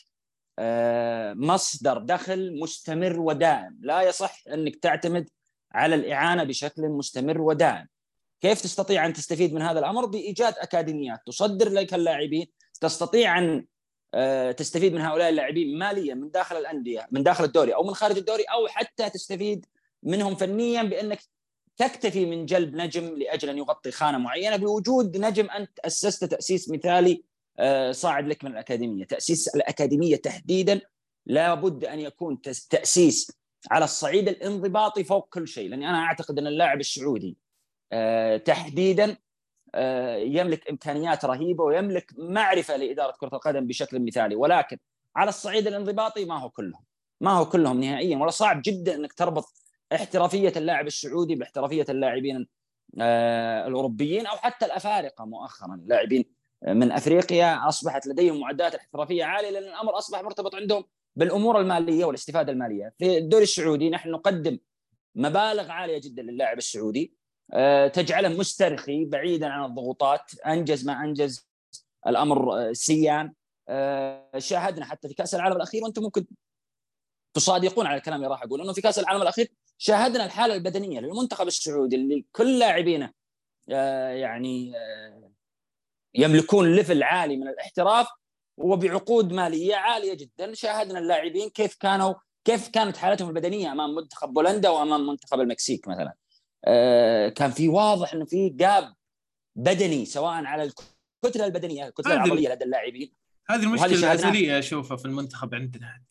آه، مصدر دخل مستمر ودائم. لا يصح أنك تعتمد على الإعانة بشكل مستمر ودائم. كيف تستطيع أن تستفيد من هذا الأمر؟ بإيجاد أكاديميات تصدر لك اللاعبين تستطيع أن آه، تستفيد من هؤلاء اللاعبين ماليا من داخل الأندية من داخل الدوري أو من خارج الدوري أو حتى تستفيد منهم فنيا بأنك تكتفي من جلب نجم لأجل أن يغطي خانة معينة. بوجود نجم أنت أسست تأسيس مثالي آه، صاعد لك من الأكاديمية، تأسيس الأكاديمية تحديدا لابد أن يكون تأسيس على الصعيد الانضباطي فوق كل شيء، لأني أنا أعتقد أن اللاعب السعودي آه، تحديدا آه، يملك إمكانيات رهيبة ويملك معرفة لإدارة كرة القدم بشكل مثالي، ولكن على الصعيد الانضباطي ما هو كلهم، ما هو كلهم نهائيا. ولا صعب جدا أنك تربط احترافية اللاعب السعودي باحترافية اللاعبين آه، الأوروبيين أو حتى الأفارقة مؤخرا. لاعبين من أفريقيا أصبحت لديهم معدات احترافية عالية لأن الأمر أصبح مرتبط عندهم بالأمور المالية والاستفادة المالية. في الدوري السعودي نحن نقدم مبالغ عالية جدا للاعب السعودي آه، تجعله مسترخي بعيدا عن الضغوطات. أنجز ما أنجز الأمر آه، سيان. شاهدنا حتى في كأس العالم الأخير وأنتم ممكن تصادقون على الكلام اللي راح أقول إنه في كأس العالم الأخير شاهدنا الحالة البدنية للمنتخب السعودي اللي كل لاعبينه آه، يعني آه، يملكون ليفل عالي من الاحتراف وبعقود مالية عالية جدا. شاهدنا اللاعبين كيف كانوا كيف كانت حالتهم البدنية أمام منتخب بولندا وأمام منتخب المكسيك مثلا. آه، كان في واضح إنه في جاب بدني سواء على الكتلة البدنية الكتلة العضلية لدى اللاعبين. هذه المشكلة الأزلية أشوفها في المنتخب عندنا.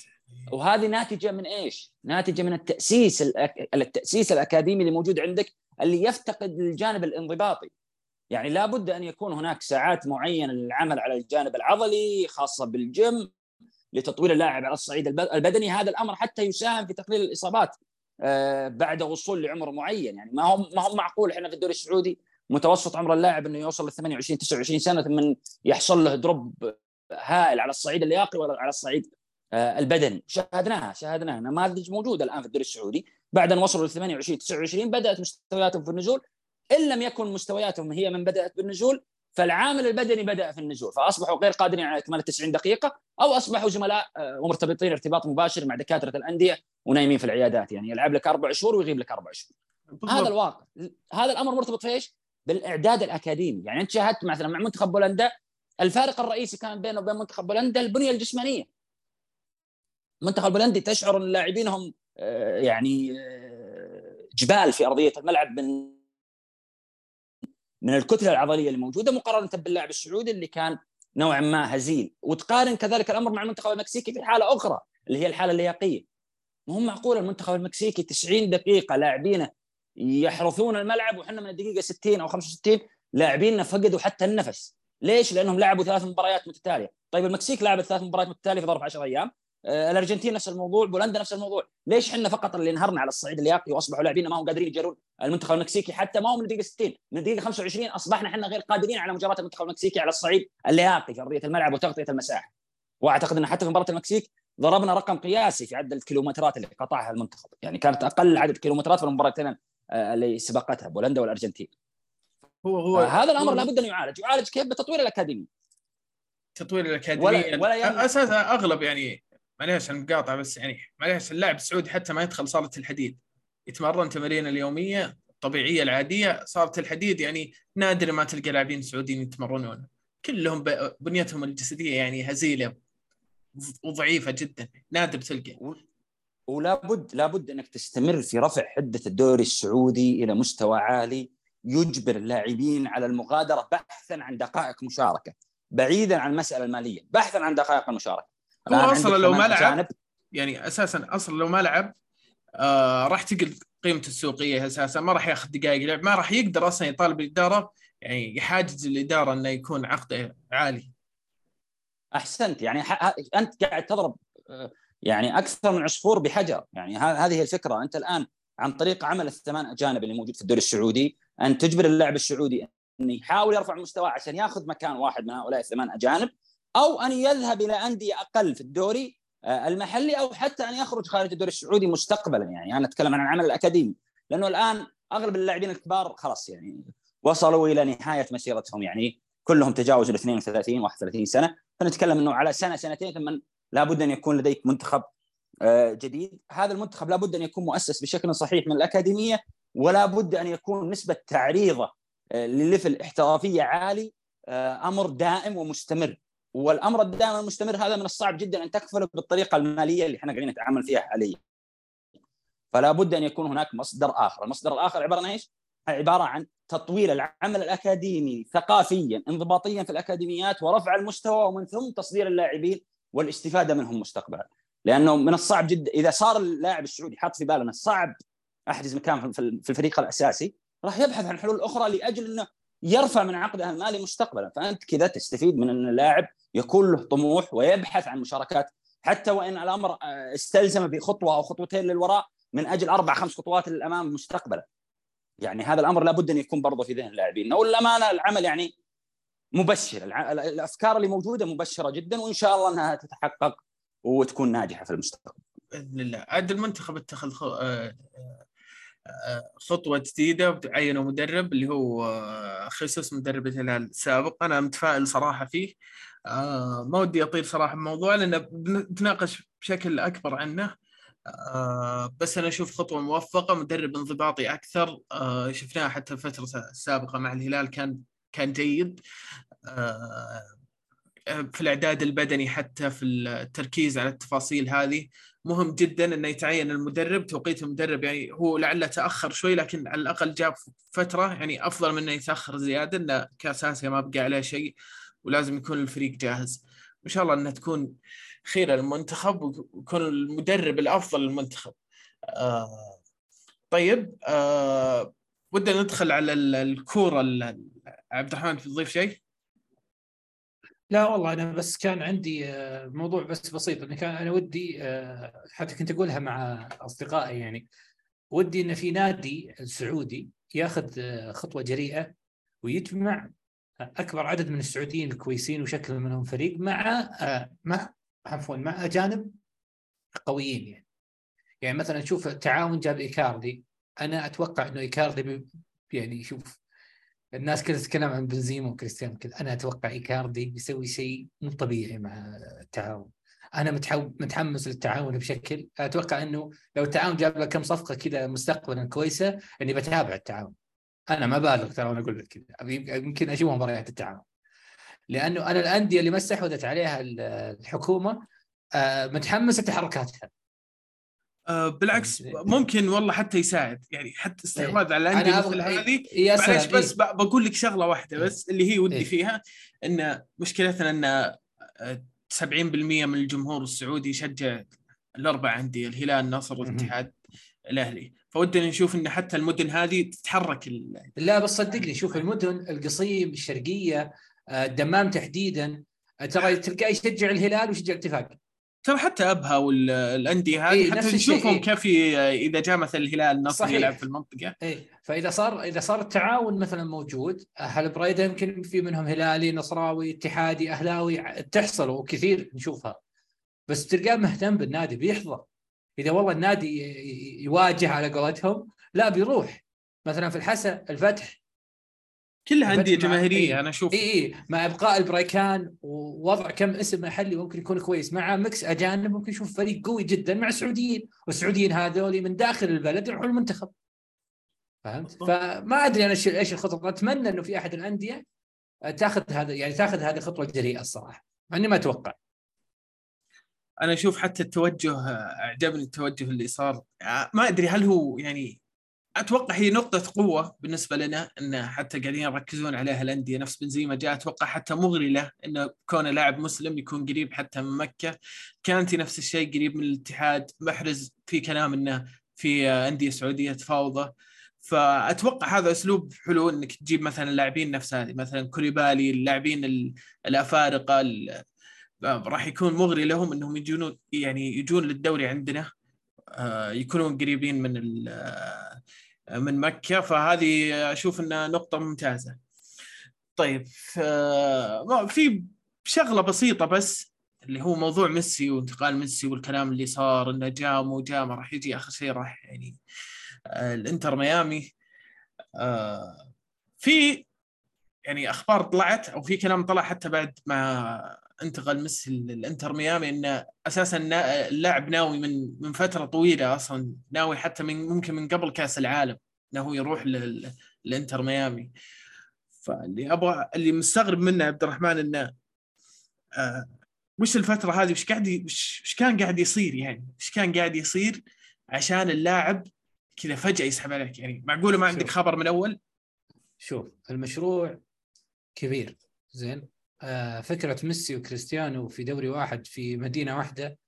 وهذه ناتجة من إيش؟ ناتجة من التأسيس التأسيس الأكاديمي اللي موجود عندك اللي يفتقد الجانب الانضباطي. يعني لابد أن يكون هناك ساعات معينة للعمل على الجانب العضلي خاصة بالجيم لتطوير اللاعب على الصعيد البدني هذا الأمر حتى يساهم في تقليل الإصابات آه، بعد وصول لعمر معين يعني ما هو ما هو معقول إحنا في الدوري السعودي متوسط عمر اللاعب إنه يوصل ل 28 29 سنة ثم يحصل له دروب هائل على الصعيد اللياقي ولا على الصعيد البدني شاهدناها شاهدناها. نماذج موجوده الآن في الدوري السعودي. بعد ان وصلوا ل 28 29 بدأت مستوياتهم في النزول. إن لم يكن مستوياتهم هي من بدأت بالنزول فالعامل البدني بدأ في النزول. فأصبحوا غير قادرين على اكمال 90 دقيقة أو أصبحوا زملاء آه، ومرتبطين ارتباط مباشر مع دكاترة الأندية ونايمين في العيادات. يعني يلعب لك أربع شهور ويغيب لك أربع شهور. هذا الواقع. هذا الأمر مرتبط في إيش؟ بالإعداد الأكاديمي. يعني أنت شاهدت مثلا مع منتخب بولندا الفارق الرئيسي كان بينه وبين منتخب بولندا البنية الجسمانية. المنتخب البولندي تشعر أن لاعبينهم آه، يعني آه، جبال في أرضية الملعب من من الكتلة العضلية اللي موجودة مقارنة باللاعب السعودي اللي كان نوعا ما هزيل. وتقارن كذلك الأمر مع المنتخب المكسيكي في حالة أخرى اللي هي الحالة اللياقية. مو معقول المنتخب المكسيكي 90 دقيقة لاعبينه يحرثون الملعب وحنا من الدقيقة 60 أو 65 لاعبيننا فقدوا حتى النفس. ليش؟ لأنهم لعبوا ثلاث مباريات متتالية. طيب المكسيك لعبت ثلاث مباريات متتالية في ظرف 10 أيام. الأرجنتين نفس الموضوع بولندا نفس الموضوع. ليش إحنا فقط اللي انهرنا على الصعيد اللياقي وأصبحوا لاعبين ما هم قادرين يجرون؟ المنتخب المكسيكي حتى ما هو من الدقيقة 60 من الدقيقة 25 أصبحنا إحنا غير قادرين على مجاراه المنتخب المكسيكي على الصعيد اللياقي في أرضية الملعب وتغطية المساحة. وأعتقد إن حتى في مباراة المكسيك ضربنا رقم قياسي في عدد الكيلومترات اللي قطعها المنتخب. يعني كانت أقل عدد كيلومترات في المباراتين آه، اللي سبقتها بولندا والأرجنتين. هو هو هذا الأمر لابد أن يعالج. يعالج كيف؟ بتطوير الأكاديمي. تطوير الأكاديمية. ولا, ولا أساسا أغلب يعني معليش المقاطعة بس يعني معليش اللاعب السعودي حتى ما يدخل صالة الحديد. يتمرن تمارين اليومية الطبيعية العادية صالة الحديد يعني نادر ما تلقى لاعبين سعوديين يتمرنون. كلهم بنيتهم الجسدية يعني هزيلة وضعيفة جدا نادر تلقى. ولا بد لابد أنك تستمر في رفع حدة الدوري السعودي إلى مستوى عالي يجبر اللاعبين على المغادرة بحثا عن دقائق مشاركة. بعيدا عن المسألة المالية بحثا عن دقائق المشاركة. هو أصلا لو ما لعب يعني أساسا أصلا لو ما لعب آه راح تقل قيمته السوقية أساسا ما راح ياخذ دقائق لعب ما راح يقدر أصلا يطالب الإدارة يعني يحاجز الإدارة إنه يكون عقده عالي. أحسنت يعني أنت قاعد تضرب آه، يعني أكثر من عصفور بحجر يعني هذه هي الفكرة. أنت الآن عن طريق عمل الثمان أجانب اللي موجود في الدوري السعودي أن تجبر اللاعب السعودي انه يحاول يرفع مستواه عشان ياخذ مكان واحد من هؤلاء الثمان أجانب أو أن يذهب إلى أندية أقل في الدوري آه، المحلي أو حتى أن يخرج خارج الدوري السعودي مستقبلا. يعني أنا أتكلم عن العمل الأكاديمي لأنه الآن أغلب اللاعبين الكبار خلاص يعني وصلوا إلى نهاية مسيرتهم. يعني كلهم تجاوزوا ال 32 31 سنة. فنتكلم إنه على سنة سنتين ثم لابد أن يكون لديك منتخب آه، جديد. هذا المنتخب لابد أن يكون مؤسس بشكل صحيح من الأكاديمية ولا بد أن يكون نسبة تعريضه آه، لليفل احترافية عالي أمر دائم ومستمر. والأمر الدائم المستمر هذا من الصعب جدا أن تكفله بالطريقة المالية اللي إحنا قاعدين نتعامل فيها حاليا. فلا بد أن يكون هناك مصدر آخر، المصدر الآخر عبارة عن إيش؟ عبارة عن تطوير العمل الأكاديمي ثقافيا انضباطيا في الأكاديميات ورفع المستوى ومن ثم تصدير اللاعبين والاستفادة منهم مستقبلا. لأنه من الصعب جدا إذا صار اللاعب السعودي حاط في باله أنه صعب أحجز مكان في الفريق الأساسي راح يبحث عن حلول أخرى لأجل أنه يرفع من عقده المالي مستقبلا فأنت كذا تستفيد من إن اللاعب يكون له طموح ويبحث عن مشاركات حتى وإن الأمر آه، استلزم بخطوة أو خطوتين للوراء من أجل أربع خمس خطوات للأمام مستقبلا. يعني هذا الأمر لابد أن يكون برضه في ذهن اللاعبين. والامانه العمل يعني مبشر. الأفكار اللي موجودة مبشرة جدا وإن شاء الله أنها تتحقق وتكون ناجحة في المستقبل. بإذن الله. عاد المنتخب اتخذ آه، آه، خطوة جديدة عينوا مدرب اللي هو خيسوس مدرب الهلال السابق. أنا متفائل صراحة فيه. ما ودي أطيل صراحة الموضوع لأن بنتناقش بشكل أكبر عنه. بس أنا أشوف خطوة موفقة مدرب انضباطي أكثر. شفناها حتى الفترة السابقه مع الهلال كان كان جيد. في الإعداد البدني حتى في التركيز على التفاصيل هذه. مهم جدا إنه يتعين المدرب توقيت المدرب يعني هو لعله تأخر شوي لكن على الأقل جاب فترة يعني أفضل من إنه يتأخر زيادة إنه كاس اسيا ما بقى عليه شيء. ولازم يكون الفريق جاهز. وإن شاء الله إنها تكون خيره للمنتخب ويكون المدرب الأفضل للمنتخب. آه طيب آه ودنا ندخل على الكورة. عبد الرحمن تضيف شيء؟ لا والله أنا بس كان عندي آه، موضوع بس بسيط. اني كان أنا ودي آه، حتى كنت أقولها مع أصدقائي يعني. ودي إن في نادي سعودي ياخذ آه، خطوة جريئة ويجمع أكبر عدد من السعوديين الكويسين وشكل منهم فريق مع مع عفوا مع أجانب قويين يعني. يعني مثلا شوف التعاون جاب إيكاردي. أنا أتوقع إنه إيكاردي يعني شوف الناس كلها تتكلم عن بنزيما وكريستيانو كذا أنا أتوقع إيكاردي بيسوي شيء مو طبيعي مع التعاون. أنا متحمس للتعاون بشكل أتوقع إنه لو التعاون جاب له كم صفقة كذا مستقبلا كويسة إني بتابع التعاون. أنا ما بالغ ترى وأنا أقول لك كذا. يمكن أشوف مباريات التعاون. لأنه أنا الأندية اللي ما استحوذت عليها الحكومة آه، متحمس لتحركاتها آه بالعكس يعني ممكن والله حتى يساعد. يعني حتى استحواذ على الأندية مثل هذه. معلش بس إيه؟ بقول لك شغلة واحدة إيه. بس اللي هي ودي إيه؟ فيها إن مشكلتنا إن 70% آه، من الجمهور السعودي يشجع الأربع أندية الهلال النصر والاتحاد الأهلي. فودنا نشوف إن حتى المدن هذه تتحرك لا بس صدقني شوف المدن القصيم الشرقية آه، الدمام تحديدا. آه، ترى تلقاه يشجع الهلال ويشجع الاتفاق ترى حتى أبها والأندية هذه إيه حتى نشوفهم إيه. كيف إذا جاء مثلا الهلال النصر يلعب في المنطقة. إيه فإذا صار إذا صار التعاون مثلا موجود أهل بريدة يمكن في منهم هلالي نصراوي اتحادي أهلاوي تحصل وكثير نشوفها. بس تلقاه مهتم بالنادي بيحضر إذا والله النادي يواجه على قولتهم لا بيروح. مثلا في الحسا الفتح. كلها أندية جماهيرية. أنا أشوف اي اي مع إبقاء البريكان ووضع كم اسم محلي ممكن يكون كويس. مع مكس أجانب ممكن نشوف فريق قوي جدا مع سعوديين والسعوديين هذول من داخل البلد يروحون المنتخب. فهمت؟ فما أدري أنا إيش الخطط. أتمنى إنه في أحد الأندية تاخذ هذا يعني تاخذ هذه الخطوه الجريئه الصراحة. مع إني ما أتوقع. أنا أشوف حتى التوجه اعجبني التوجه اللي صار. ما أدري هل هو يعني أتوقع هي نقطة قوة بالنسبة لنا إن حتى قاعدين يركزون عليها الأندية. نفس بنزيما جاء أتوقع حتى مغري له إنه كونه لاعب مسلم يكون قريب حتى من مكة. كانتي نفس الشيء قريب من الاتحاد محرز في كلام إنه في أندية سعودية تفاوضه. فأتوقع هذا أسلوب حلو إنك تجيب مثلا اللاعبين نفس هذه مثلا كوليبالي اللاعبين الأفارقة راح يكون مغري لهم إنهم يجون يعني يجون للدوري عندنا آه، يكونون قريبين من من مكة فهذه أشوف إنها نقطة ممتازة. طيب في شغلة بسيطة بس اللي هو موضوع ميسي وانتقال ميسي والكلام اللي صار إنه جاء ومو جاء ما راح يجي آخر شيء راح يعني آه، الإنتر ميامي آه، في يعني أخبار طلعت أو في كلام طلع حتى بعد ما انتقل ميسي للانتر ميامي إنه أساسا اللاعب ناوي من من فترة طويلة أصلا ناوي حتى من ممكن من قبل كأس العالم إنه يروح للانتر ميامي. فاللي أبغى اللي مستغرب منه عبد الرحمن إنه آه وش الفترة هذه؟ وش قاعد وش كان قاعد يصير يعني؟ وش كان قاعد يصير عشان اللاعب كذا فجأة يسحب عليك؟ يعني معقولة ما عندك خبر من أول؟ شوف المشروع كبير زين؟ فكرة ميسي وكريستيانو في دوري واحد في مدينة واحدة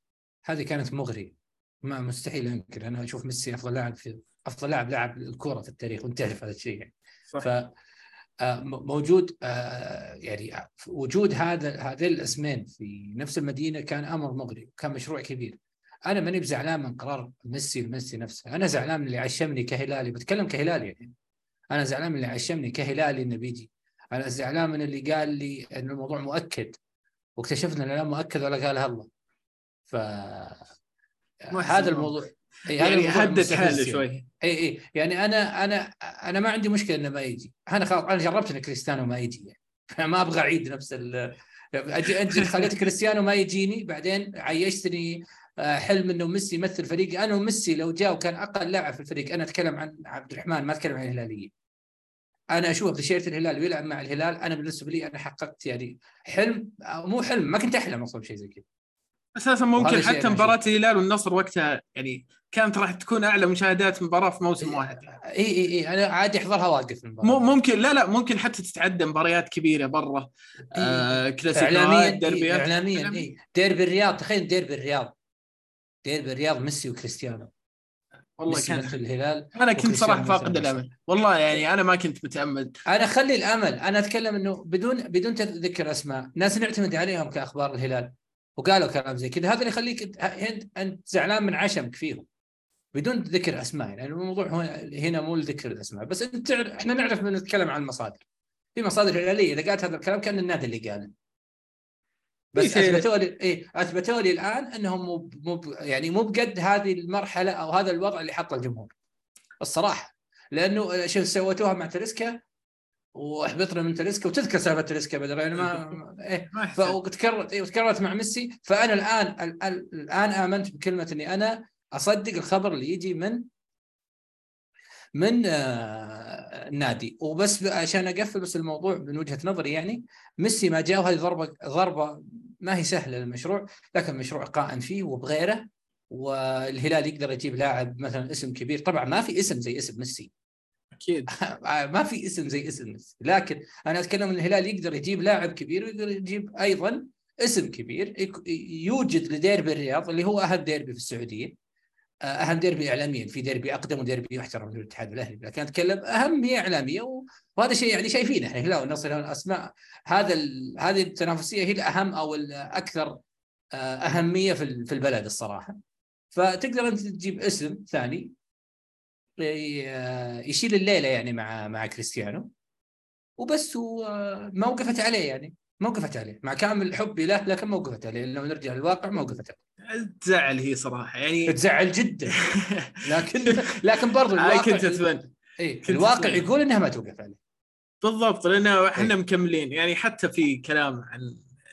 هذه كانت مغرية. ما مستحيل أنكر أنا أشوف ميسي أفضل لاعب في أفضل لاعب لعب الكوره في التاريخ وأنت تعرف هذا الشيء يعني. ف آه، موجود آه، يعني وجود هذا هذين الاسمين في نفس المدينة كان أمر مغري كان مشروع كبير. أنا ماني بزعلان من قرار ميسي ميسي نفسه. أنا زعلان من اللي عشمني كهلالي. بتكلم كهلالي يعني. أنا زعلان من اللي عشمني كهلالي إنه بيجي. أنا زعلان من اللي قال لي إن الموضوع مؤكد واكتشفنا إنه لا مؤكد ولا قالها الله ف هذا الموضوع إيه يعني هدت حالة شوي. اي اي يعني أنا أنا أنا ما عندي مشكلة إنه ما يجي. أنا خلاص أنا جربت إن كريستيانو ما يجي يعني. فما أبغى أعيد نفس ال أجي انت خليت كريستيانو ما يجيني بعدين عيشتني آه، حلم إنه ميسي يمثل فريقي. أنا وميسي لو جاء وكان أقل لاعب في الفريق أنا أتكلم عن عبد الرحمن ما أتكلم عن الهلاليه أنا أشوف بتيشيرت الهلال ويلعب مع الهلال أنا بالنسبة لي أنا حققت يعني حلم مو حلم ما كنت أحلم أصلا بشيء زي كذا. أساسا ممكن حتى مباراة الهلال والنصر وقتها يعني كانت راح تكون أعلى مشاهدات مباراة في موسم واحد. اي اي اي أنا عادي أحضرها واقف المباراة. ممكن لا لا ممكن حتى تتعدى مباريات كبيرة برا آه كلاسيكيات اعلاميا ديربيات. اعلاميا اي ديربي الرياض تخيل ديربي الرياض. ديربي الرياض ميسي وكريستيانو. والله كان في الهلال أنا كنت صراحة فاقد الأمل. والله يعني أنا ما كنت متأمل. أنا خلي الأمل. أنا أتكلم إنه بدون بدون ذكر أسماء ناس نعتمد عليهم كأخبار الهلال وقالوا كلام زي كذا. هذا اللي يخليك انت زعلان من عشمك فيهم. بدون ذكر أسماء. يعني الموضوع هنا مو لذكر الأسماء. بس أنت تعرف إحنا نعرف من نتكلم عن المصادر. في مصادر هلاليه إذا قالت هذا الكلام كأن النادي اللي قاله. بس أثبتوا لي إيه أثبتوا لي الآن أنهم مو مو يعني مو بقد هذه المرحلة أو هذا الوضع اللي حطه الجمهور. الصراحة. لأنه شوف سويتوها مع تريسكا وأحبطنا من تريسكا وتذكر سالفة تريسكا بدل يعني ما إيه وتكررت إيه. وتكررت مع ميسي. فأنا الآن الآن آمنت بكلمة إني أنا أصدق الخبر اللي يجي من من آه النادي. وبس عشان أقفل بس الموضوع من وجهة نظري يعني ميسي ما جاء وهذه ضربه ضربة ما هي سهلة للمشروع لكن مشروع قائم فيه وبغيره والهلال يقدر يجيب لاعب مثلا اسم كبير. طبعا ما في اسم زي اسم ميسي. أكيد. ما في اسم زي اسم ميسي. لكن أنا أتكلم إن الهلال يقدر يجيب لاعب كبير ويقدر يجيب أيضا اسم كبير. يوجد لديربي الرياض اللي هو أهم ديربي في السعودية. أهم ديربي اعلاميا في ديربي أقدم وديربي يحترم في الاتحاد الأهلي. لكن أتكلم اهميه اعلاميه وهذا شيء يعني شايفينه. إحنا الهلال والنصر الأسماء. هذا هذه التنافسية هي الأهم أو الاكثر آه، أهمية في البلد الصراحة. فتقدر أنت تجيب اسم ثاني آه، يشيل الليلة يعني مع مع كريستيانو. وبس وما وقفت عليه يعني. ما وقفت عليه. مع كامل حبي له لكن ما وقفت عليه لو نرجع للواقع ما وقفت عليه. تزعل هي صراحة يعني تزعل جدا. لكن لكن برضو الواقع كنت أتمنى. إيه الواقع يقول إنها ما توقف عليه. بالضبط لأن إحنا إيه؟ مكملين. يعني حتى في كلام عن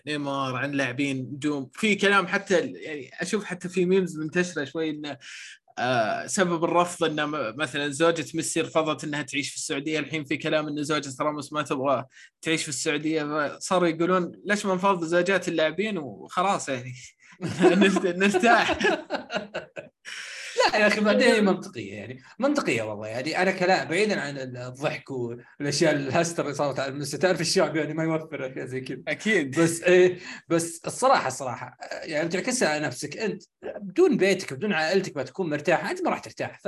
نيمار عن لاعبين نجوم في كلام حتى يعني أشوف حتى في ميمز منتشرة شوي إنه آه سبب الرفض إن مثلا زوجة ميسي رفضت إنها تعيش في السعودية. الحين في كلام إن زوجة راموس ما تبغى تعيش في السعودية. صاروا يقولون ليش ما نفضل زوجات اللاعبين وخلاص يعني. نرتاح. لا يا أخي بعدين هي منطقية يعني منطقية والله. يعني أنا كلام بعيدا عن الضحك والأشياء الهستر اللي صارت على تعرف الشعب يعني ما يوفر أشياء زي كذا. أكيد. بس إيه بس الصراحة الصراحة يعني تعكسها على نفسك أنت بدون بيتك بدون عائلتك ما تكون مرتاح أنت ما راح ترتاح. ف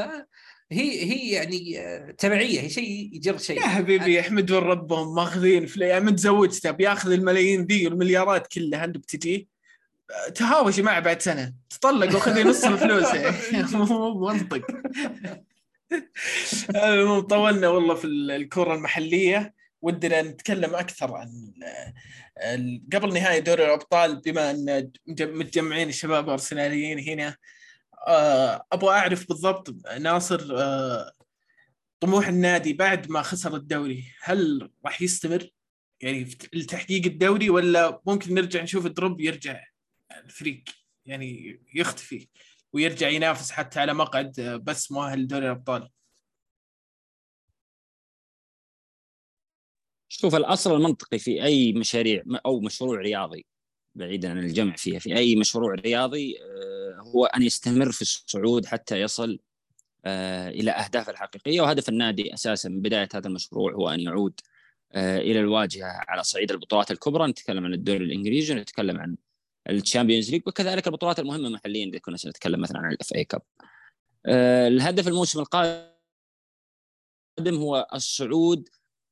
هي هي يعني تبعية هي شيء يجر شيء. يا حبيبي يحمدون ربهم ماخذين في متزوجته بياخذ الملايين ذي والمليارات كلها أنت بتجي؟ تهاوشي معه بعد سنة. تطلق وخذي نص الفلوس. يعني مو منطق. طولنا والله في الكرة المحلية. ودنا نتكلم أكثر عن قبل نهاية دوري الأبطال بما أن متجمعين الشباب الارسناليين هنا آه، أبغى أعرف بالضبط ناصر آه، طموح النادي بعد ما خسر الدوري هل راح يستمر؟ يعني في تحقيق الدوري ولا ممكن نرجع نشوف الدروب يرجع الفريق يعني يختفي ويرجع ينافس حتى على مقعد بس مؤهل لدوري الأبطال. شوف الأصل المنطقي في أي مشاريع أو مشروع رياضي بعيدا عن الجمع فيها في أي مشروع رياضي آه، هو أن يستمر في الصعود حتى يصل آه، إلى اهدافه الحقيقية. وهدف النادي أساسا من بداية هذا المشروع هو أن يعود آه، إلى الواجهة على صعيد البطولات الكبرى. نتكلم عن الدوري الإنجليزي ونتكلم عن ال Champions League وكذلك البطولات المهمة محليا إذا كنا سنتكلم مثلا عن ال FA Cup. آه، الهدف الموسم القادم هو الصعود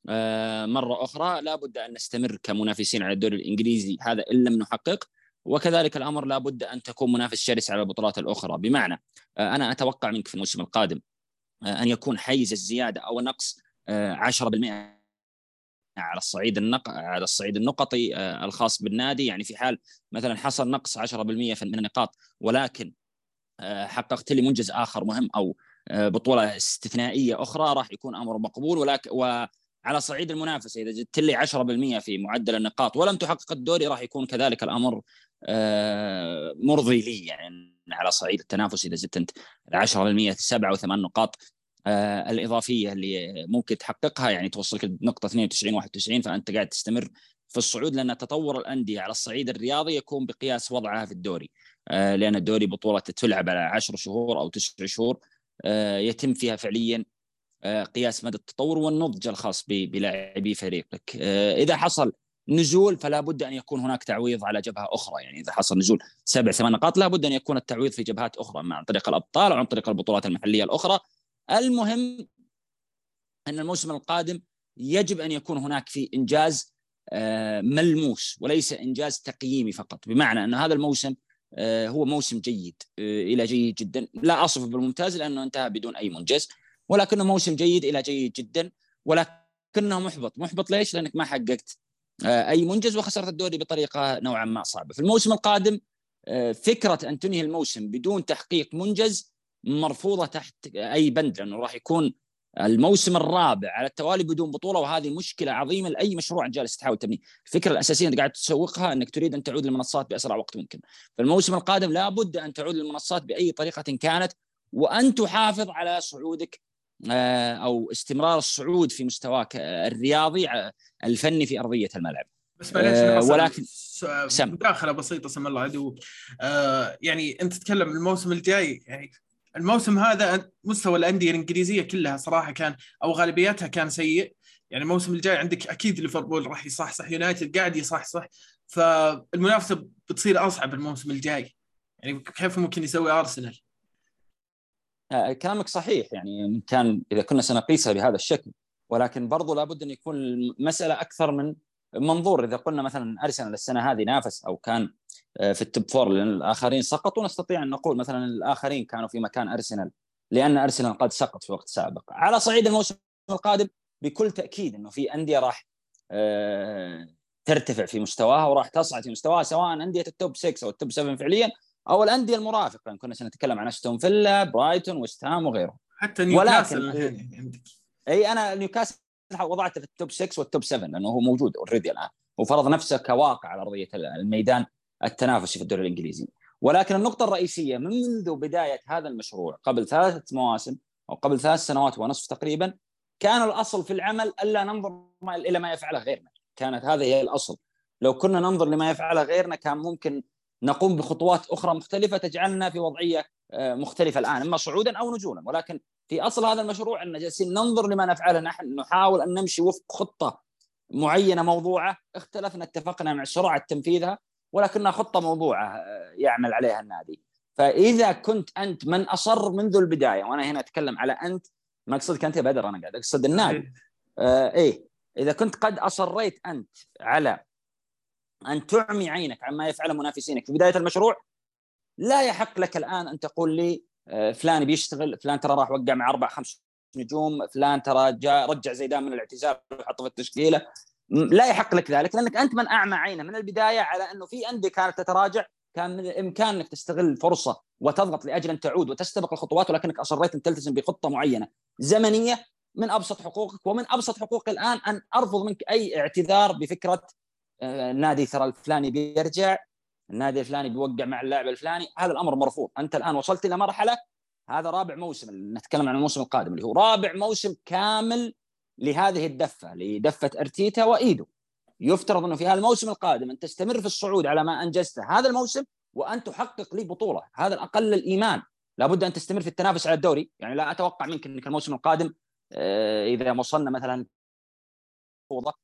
آه، مرة أخرى. لابد أن نستمر كمنافسين على الدوري الإنجليزي هذا إن لم نحقق. وكذلك الأمر لابد أن تكون منافس شرس على البطولات الأخرى. بمعنى أنا أتوقع منك في الموسم القادم أن يكون حيز الزيادة أو النقص 10% على الصعيد النق... على الصعيد النقطي الخاص بالنادي. يعني في حال مثلا حصل نقص 10% من النقاط ولكن حققت لي منجز آخر مهم أو بطولة استثنائية أخرى راح يكون أمر مقبول. ولكن وعلى صعيد المنافسة إذا زدت لي 10% في معدل النقاط ولم تحقق الدوري راح يكون كذلك الأمر مرضي لي. يعني على صعيد التنافس إذا زدت أنت 10% سبعة وثمان نقاط الإضافية اللي ممكن تحققها يعني توصلك نقطه 92 91 فأنت قاعد تستمر في الصعود لأن تطور الأندية على الصعيد الرياضي يكون بقياس وضعها في الدوري. لأن الدوري بطولة تلعب على 10 شهور أو 9 شهور يتم فيها فعليا قياس مدى التطور والنضج الخاص بلاعبي فريقك. إذا حصل نزول فلا بد أن يكون هناك تعويض على جبهة أخرى. يعني إذا حصل نزول سبع ثمان نقاط لا بد أن يكون التعويض في جبهات أخرى عن طريق الأبطال أو عن طريق البطولات المحلية الأخرى. المهم أن الموسم القادم يجب أن يكون هناك في إنجاز ملموس وليس إنجاز تقييمي فقط. بمعنى أن هذا الموسم هو موسم جيد إلى جيد جدا. لا اصفه بالممتاز لأنه انتهى بدون أي منجز ولكنه موسم جيد إلى جيد جدا ولكنه محبط. محبط ليش؟ لأنك ما حققت أي منجز وخسرت الدوري بطريقة نوعا ما صعبة. في الموسم القادم فكرة أن تنهي الموسم بدون تحقيق منجز مرفوضة تحت أي بند لأنه راح يكون الموسم الرابع على التوالي بدون بطولة وهذه مشكلة عظيمة لأي مشروع جالس تحاول تبنيه، الفكرة الأساسية أنت قاعد تسوقها أنك تريد أن تعود للمنصات بأسرع وقت ممكن، فالموسم القادم لابد أن تعود للمنصات بأي طريقة كانت وأن تحافظ على صعودك أو استمرار الصعود في مستواك الرياضي الفني في أرضية الملعب. بس معليش أه ولكن مداخلة بسيطة سم الله عدو آه يعني أنت تتكلم الموسم الجاي يعني الموسم هذا مستوى الأندية الإنجليزية كلها صراحة كان أو غالبيتها كان سيء. يعني الموسم الجاي عندك أكيد ليفربول راح يصحصح يونايتد قاعد يصحصح. فالمنافسة بتصير أصعب الموسم الجاي. يعني كيف ممكن يسوي أرسنال؟ آه كلامك صحيح. يعني كان إذا كنا سنقيسها بهذا الشكل ولكن برضو لابد أن يكون المسألة أكثر من منظور إذا قلنا مثلا أرسنال السنة هذه نافس أو كان في ال top four لأن الاخرين سقطوا نستطيع أن نقول مثلا الآخرين كانوا في مكان أرسنال لأن أرسنال قد سقط في وقت سابق. على صعيد الموسم القادم بكل تأكيد إنه في أندية راح ترتفع في مستواها وراح تصعد في مستواها سواء أندية ال top 6 أو ال top 7 فعليا أو الأندية المرافقة. يعني كنا سنتكلم عن أستون فيلا برايتون ويست هام وغيرهم. حتى نيوكاسل ولكن إي أنا نيوكاسل وضعته في ال top 6 وال top 7 لأنه هو موجود already الآن. وفرض نفسه كواقع على أرضية الميدان التنافسي في الدوري الإنجليزي. ولكن النقطة الرئيسية منذ بداية هذا المشروع قبل ثلاثة مواسم أو قبل ثلاث سنوات ونصف تقريبا كان الأصل في العمل ألا ننظر إلى ما يفعله غيرنا. كانت هذه هي الأصل. لو كنا ننظر لما يفعله غيرنا كان ممكن نقوم بخطوات أخرى مختلفة تجعلنا في وضعية مختلفة الآن إما صعودا أو نزولا ولكن في أصل هذا المشروع إن جالسين ننظر لما نفعله نحن نحاول أن نمشي وفق خطة معينة موضوعة اختلفنا اتفقنا مع سرعه تنفيذها ولكنها خطة موضوعة يعمل عليها النادي. فإذا كنت أنت من أصر منذ البداية وأنا هنا أتكلم على أنت ما اقصدك انت يا بدر أنا قاعد أقصد النادي. آه إيه. إذا كنت قد أصريت أنت على أن تعمي عينك عما يفعله منافسينك. في بداية المشروع لا يحق لك الآن أن تقول لي فلان بيشتغل فلان ترى راح وقع مع أربع خمس نجوم فلان ترى جاء رجع زيدان من الاعتزال وحطه في التشكيلة. لا يحق لك ذلك لأنك أنت من أعمى عينه من البداية على أنه في أندية كانت تتراجع كان من الإمكان أنك تستغل الفرصه وتضغط لأجل أن تعود وتستبق الخطوات ولكنك أصريت أن تلتزم بخطة معينة. زمنية من أبسط حقوقك ومن أبسط حقوقي الآن أن أرفض منك أي اعتذار بفكرة النادي ترى الفلاني بيرجع النادي الفلاني بيوقع مع اللاعب الفلاني هذا الأمر مرفوض. أنت الآن وصلت إلى مرحلة هذا رابع موسم نتكلم عن الموسم القادم اللي هو رابع موسم كامل لهذه الدفة لدفة أرتيتا وإيدو. يفترض إنه في هذا الموسم القادم أن تستمر في الصعود على ما انجزته هذا الموسم وأن تحقق لي بطولة. هذا الأقل الإيمان. لابد أن تستمر في التنافس على الدوري. يعني لا أتوقع منك إنك الموسم القادم إذا وصلنا مثلا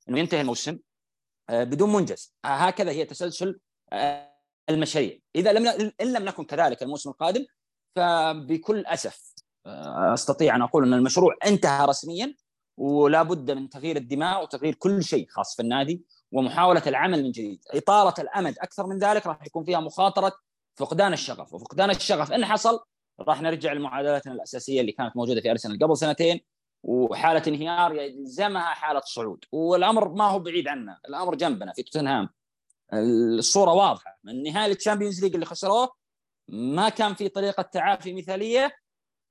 إنه ينتهي الموسم بدون منجز. هكذا هي تسلسل المشاريع. إذا لم إن لم نكن كذلك الموسم القادم فبكل أسف أستطيع أن أقول أن المشروع انتهى رسميا ولا بد من تغيير الدماء وتغيير كل شيء خاص في النادي ومحاولة العمل من جديد. اطاله الأمد أكثر من ذلك راح يكون فيها مخاطرة فقدان الشغف. وفقدان الشغف إن حصل راح نرجع لمعادلاتنا الأساسية اللي كانت موجودة في أرسنال قبل سنتين وحالة انهيار يلزمها حالة صعود. والأمر ما هو بعيد عنا الأمر جنبنا في توتنهام. الصورة واضحة. من نهايه ال Champions League اللي خسروه ما كان في طريقة تعافي مثالية.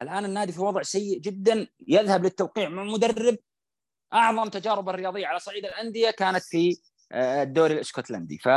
الآن النادي في وضع سيء جدا يذهب للتوقيع مع مدرب أعظم تجارب الرياضية على صعيد الأندية كانت في آه، الدوري الإسكتلندي. ف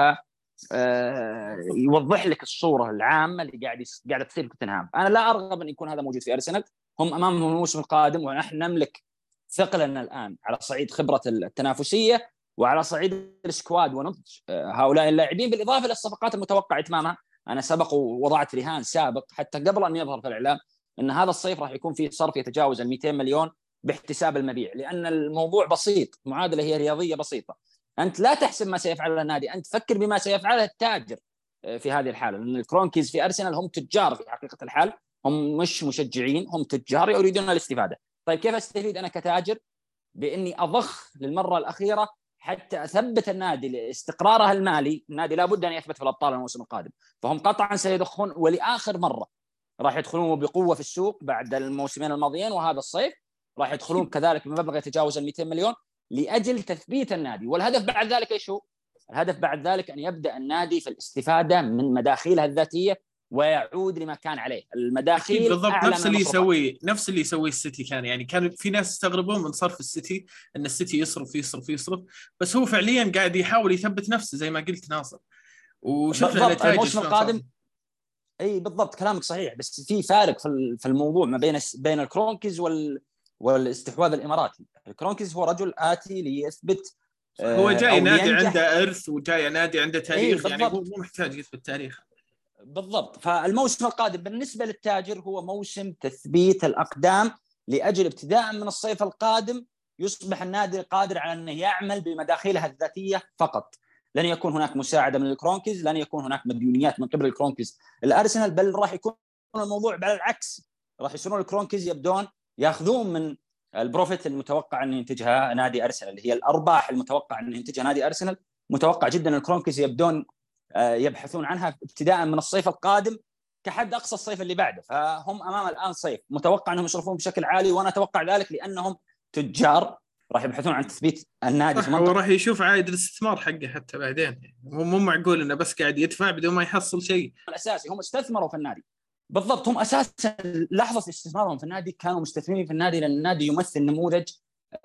آه، يوضح لك الصورة العامة اللي قاعد قاعدة تصير في توتنهام. أنا لا أرغب أن يكون هذا موجود في أرسنال. هم أمامهم الموسم القادم ونحن نملك ثقلنا الآن على صعيد خبرة التنافسية. وعلى صعيد السكواد ونضج. آه، هؤلاء اللاعبين بالإضافة للصفقات المتوقع إتمامها. أنا سبق ووضعت رهان سابق حتى قبل أن يظهر في الإعلام إن هذا الصيف راح يكون في صرف يتجاوز ال 200 مليون باحتساب المبيع لأن الموضوع بسيط معادلة هي رياضية بسيطة. أنت لا تحسب ما سيفعله النادي أنت فكر بما سيفعله التاجر آه، في هذه الحالة لأن الكرونكيز في أرسنال هم تجار في حقيقة الحال هم مش مشجعين هم تجار يريدون الاستفادة. طيب كيف أستفيد أنا كتاجر بإني أضخ للمرة الأخيرة حتى أثبت النادي لاستقراره المالي النادي لابد أن يثبت في الأبطال الموسم القادم فهم قطعا سيضخون ولآخر مرة راح يدخلون بقوة في السوق بعد الموسمين الماضيين وهذا الصيف راح يدخلون كذلك بمبلغ يتجاوز ال 200 مليون لأجل تثبيت النادي والهدف بعد ذلك إيش هو؟ الهدف بعد ذلك أن يبدأ النادي في الاستفادة من مداخيله الذاتية ويعود لما كان عليه. المداخيل بالضبط نفس اللي يسويه نفس اللي يسويه السيتي كان. يعني كان في ناس يستغربون من صرف السيتي إن السيتي يصرف يصرف يصرف. بس هو فعليا قاعد يحاول يثبت نفسه زي ما قلت ناصر. وشفنا نتائج الموسم القادم إي بالضبط كلامك صحيح. بس في فارق في الموضوع ما بين بين الكرونكيز وال والاستحواذ الإماراتي. الكرونكيز هو رجل آتي ليثبت هو جاي آه، نادي عنده إرث وجاي نادي عنده تاريخ. يعني مو محتاج يثبت تاريخ بالضبط. فالموسم القادم بالنسبة للتاجر هو موسم تثبيت الأقدام لأجل ابتداء من الصيف القادم يصبح النادي قادر على أنه يعمل بمداخيله الذاتية فقط. لن يكون هناك مساعدة من الكرونكيز لن يكون هناك مديونيات من قبل الكرونكيز. الأرسنال بل راح يكون الموضوع على العكس. راح يصيرون الكرونكيز يبدون ياخذون من ال profit المتوقع أن ينتجها نادي أرسنال اللي هي الأرباح المتوقع أن ينتجها نادي أرسنال. متوقع جدا الكرونكيز يبدون يبحثون عنها ابتداء من الصيف القادم كحد أقصى الصيف اللي بعده. فهم أمام الآن صيف. متوقع أنهم يصرفون بشكل عالي وأنا أتوقع ذلك لأنهم تجار. راح يبحثون عن تثبيت النادي في منطقة. هو راح يشوف عائد الاستثمار حقه حتى بعدين. هو مو معقول إنه بس قاعد يدفع بدون ما يحصل شيء. الأساسي هم استثمروا في النادي. بالضبط هم أساسا لحظة استثمارهم في النادي كانوا مستثمرين في النادي لأن النادي يمثل نموذج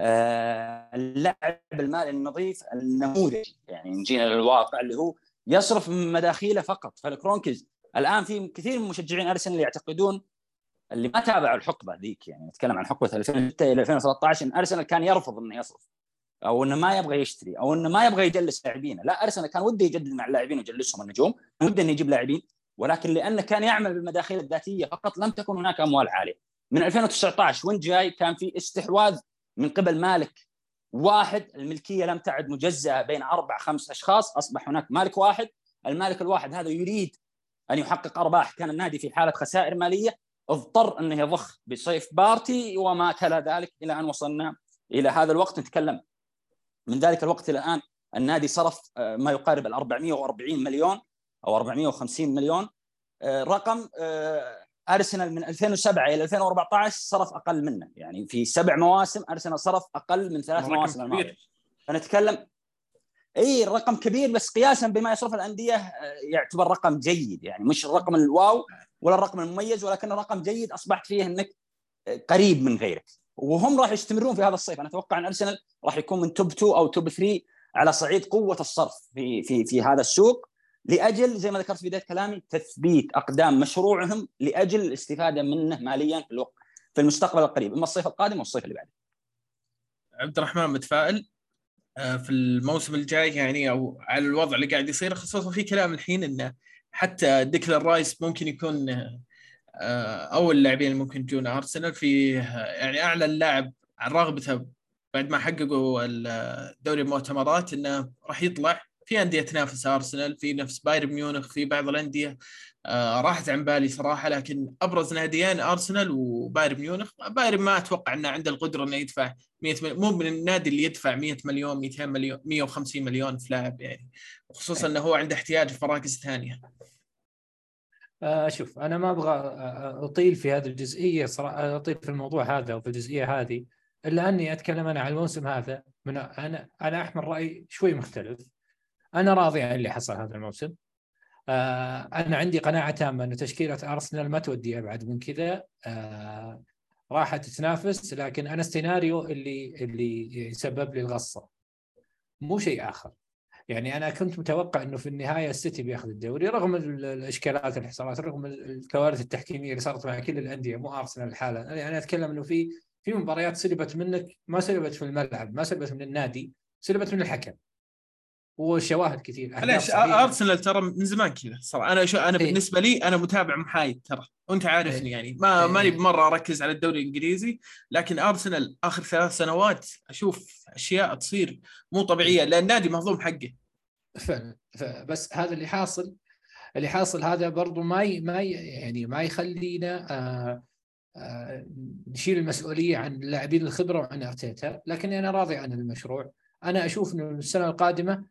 آه، اللاعب المالي النظيف النموذج. يعني نجينا للواقع اللي هو يصرف من مداخيله فقط. فالكرونكيز الآن في كثير من مشجعين أرسنال يعتقدون اللي ما تابعوا الحقبة ذيك يعني نتكلم عن حقبة 2006 إلى 2013 إن أرسنال كان يرفض إنه يصرف أو إنه ما يبغى يشتري أو إنه ما يبغى يجلس لاعبين لا أرسنال كان وده يجدد مع اللاعبين ويجلسهم النجوم وده إنه يجيب لاعبين ولكن لأنه كان يعمل بالمداخيل الذاتية فقط لم تكن هناك أموال عالية. من 2019 وانت جاي كان في استحواذ من قبل مالك واحد الملكية لم تعد مجزأة بين أربع خمس أشخاص أصبح هناك مالك واحد. المالك الواحد هذا يريد أن يحقق أرباح. كان النادي في حالة خسائر مالية اضطر انه يضخ بصيف بارتي وما تلا ذلك إلى أن وصلنا إلى هذا الوقت. نتكلم من ذلك الوقت إلى الآن. النادي صرف آه، ما يقارب ال 440 مليون أو 450 مليون آه، رقم آه، أرسنال من 2007 إلى 2014 صرف أقل منه. يعني في سبع مواسم أرسنال صرف أقل من ثلاث مواسم الماضيه فنتكلم إي الرقم كبير بس قياسا بما يصرف الأندية آه، يعتبر رقم جيد. يعني مش الرقم الواو ولا الرقم المميز ولكن رقم جيد أصبحت فيه إنك قريب من غيرك. وهم راح يستمرون في هذا الصيف. أنا أتوقع إن أرسنال راح يكون من توب 2 أو توب 3 على صعيد قوة الصرف في في في هذا السوق. لأجل زي ما ذكرت في بداية كلامي تثبيت أقدام مشروعهم لأجل الاستفادة منه ماليا في الوقت في المستقبل القريب إما الصيف القادم والصيف اللي بعده. عبد الرحمن متفائل آه، في الموسم الجاي يعني أو على الوضع اللي قاعد يصير خصوصا في كلام الحين انه حتى ديكلان رايس ممكن يكون آه، أول اللاعبين اللي ممكن يجون أرسنال في يعني أعلى اللاعب عن رغبته بعد ما حققوا دوري المؤتمرات إنه راح يطلع في أندية تنافس أرسنال في نفس بايرن ميونخ في بعض الأندية. آه راحت عن بالي صراحة لكن أبرز ناديين أرسنال وبايرن ميونخ. بايرن ما أتوقع إنه عنده القدرة إنه يدفع 100 مليون مو من النادي اللي يدفع 100 مليون 200 مليون 150 مليون في لاعب يعني. خصوصا إنه هو عنده احتياج في مراكز ثانية. آه شوف أنا ما أبغى أطيل في هذه الجزئية صراحة أطيل في الموضوع هذا وفي الجزئية هذه إلا أني أتكلم أنا عن الموسم هذا من أنا أنا أحمل رأي شوي مختلف. أنا راضي عن اللي حصل هذا الموسم. آه أنا عندي قناعة تامة أن تشكيلة أرسنال ما تودي أبعد من كذا. آه راح تتنافس لكن أنا السيناريو اللي اللي يسبب لي الغصة. مو شيء آخر. يعني أنا كنت متوقع إنه في النهاية السيتي بياخذ الدوري رغم الإشكالات اللي حصلت رغم الكوارث التحكيمية اللي صارت مع كل الأندية مو أرسنال الحاله يعني أنا أتكلم إنه في في مباريات سلبت منك ما سلبت في الملعب ما سلبت من النادي سلبت من الحكم. وشواهد كثير ليش أرسنال ترى من زمان كذا. صراحة أنا شو أنا إيه؟ بالنسبة لي أنا متابع محايد ترى. وأنت عارفني إيه؟ يعني. ما إيه؟ ماني بمرة أركز على الدوري الإنجليزي لكن أرسنال آخر ثلاث سنوات أشوف أشياء تصير مو طبيعية لأن النادي مهضوم حقه. فعلا بس هذا اللي حاصل اللي حاصل هذا برضو ما ي... ما ي... يعني ما يخلينا آه آه نشيل المسؤولية عن اللاعبين الخبرة وعن أرتيتا. لكن أنا راضي عن المشروع. أنا أشوف إنه السنة القادمة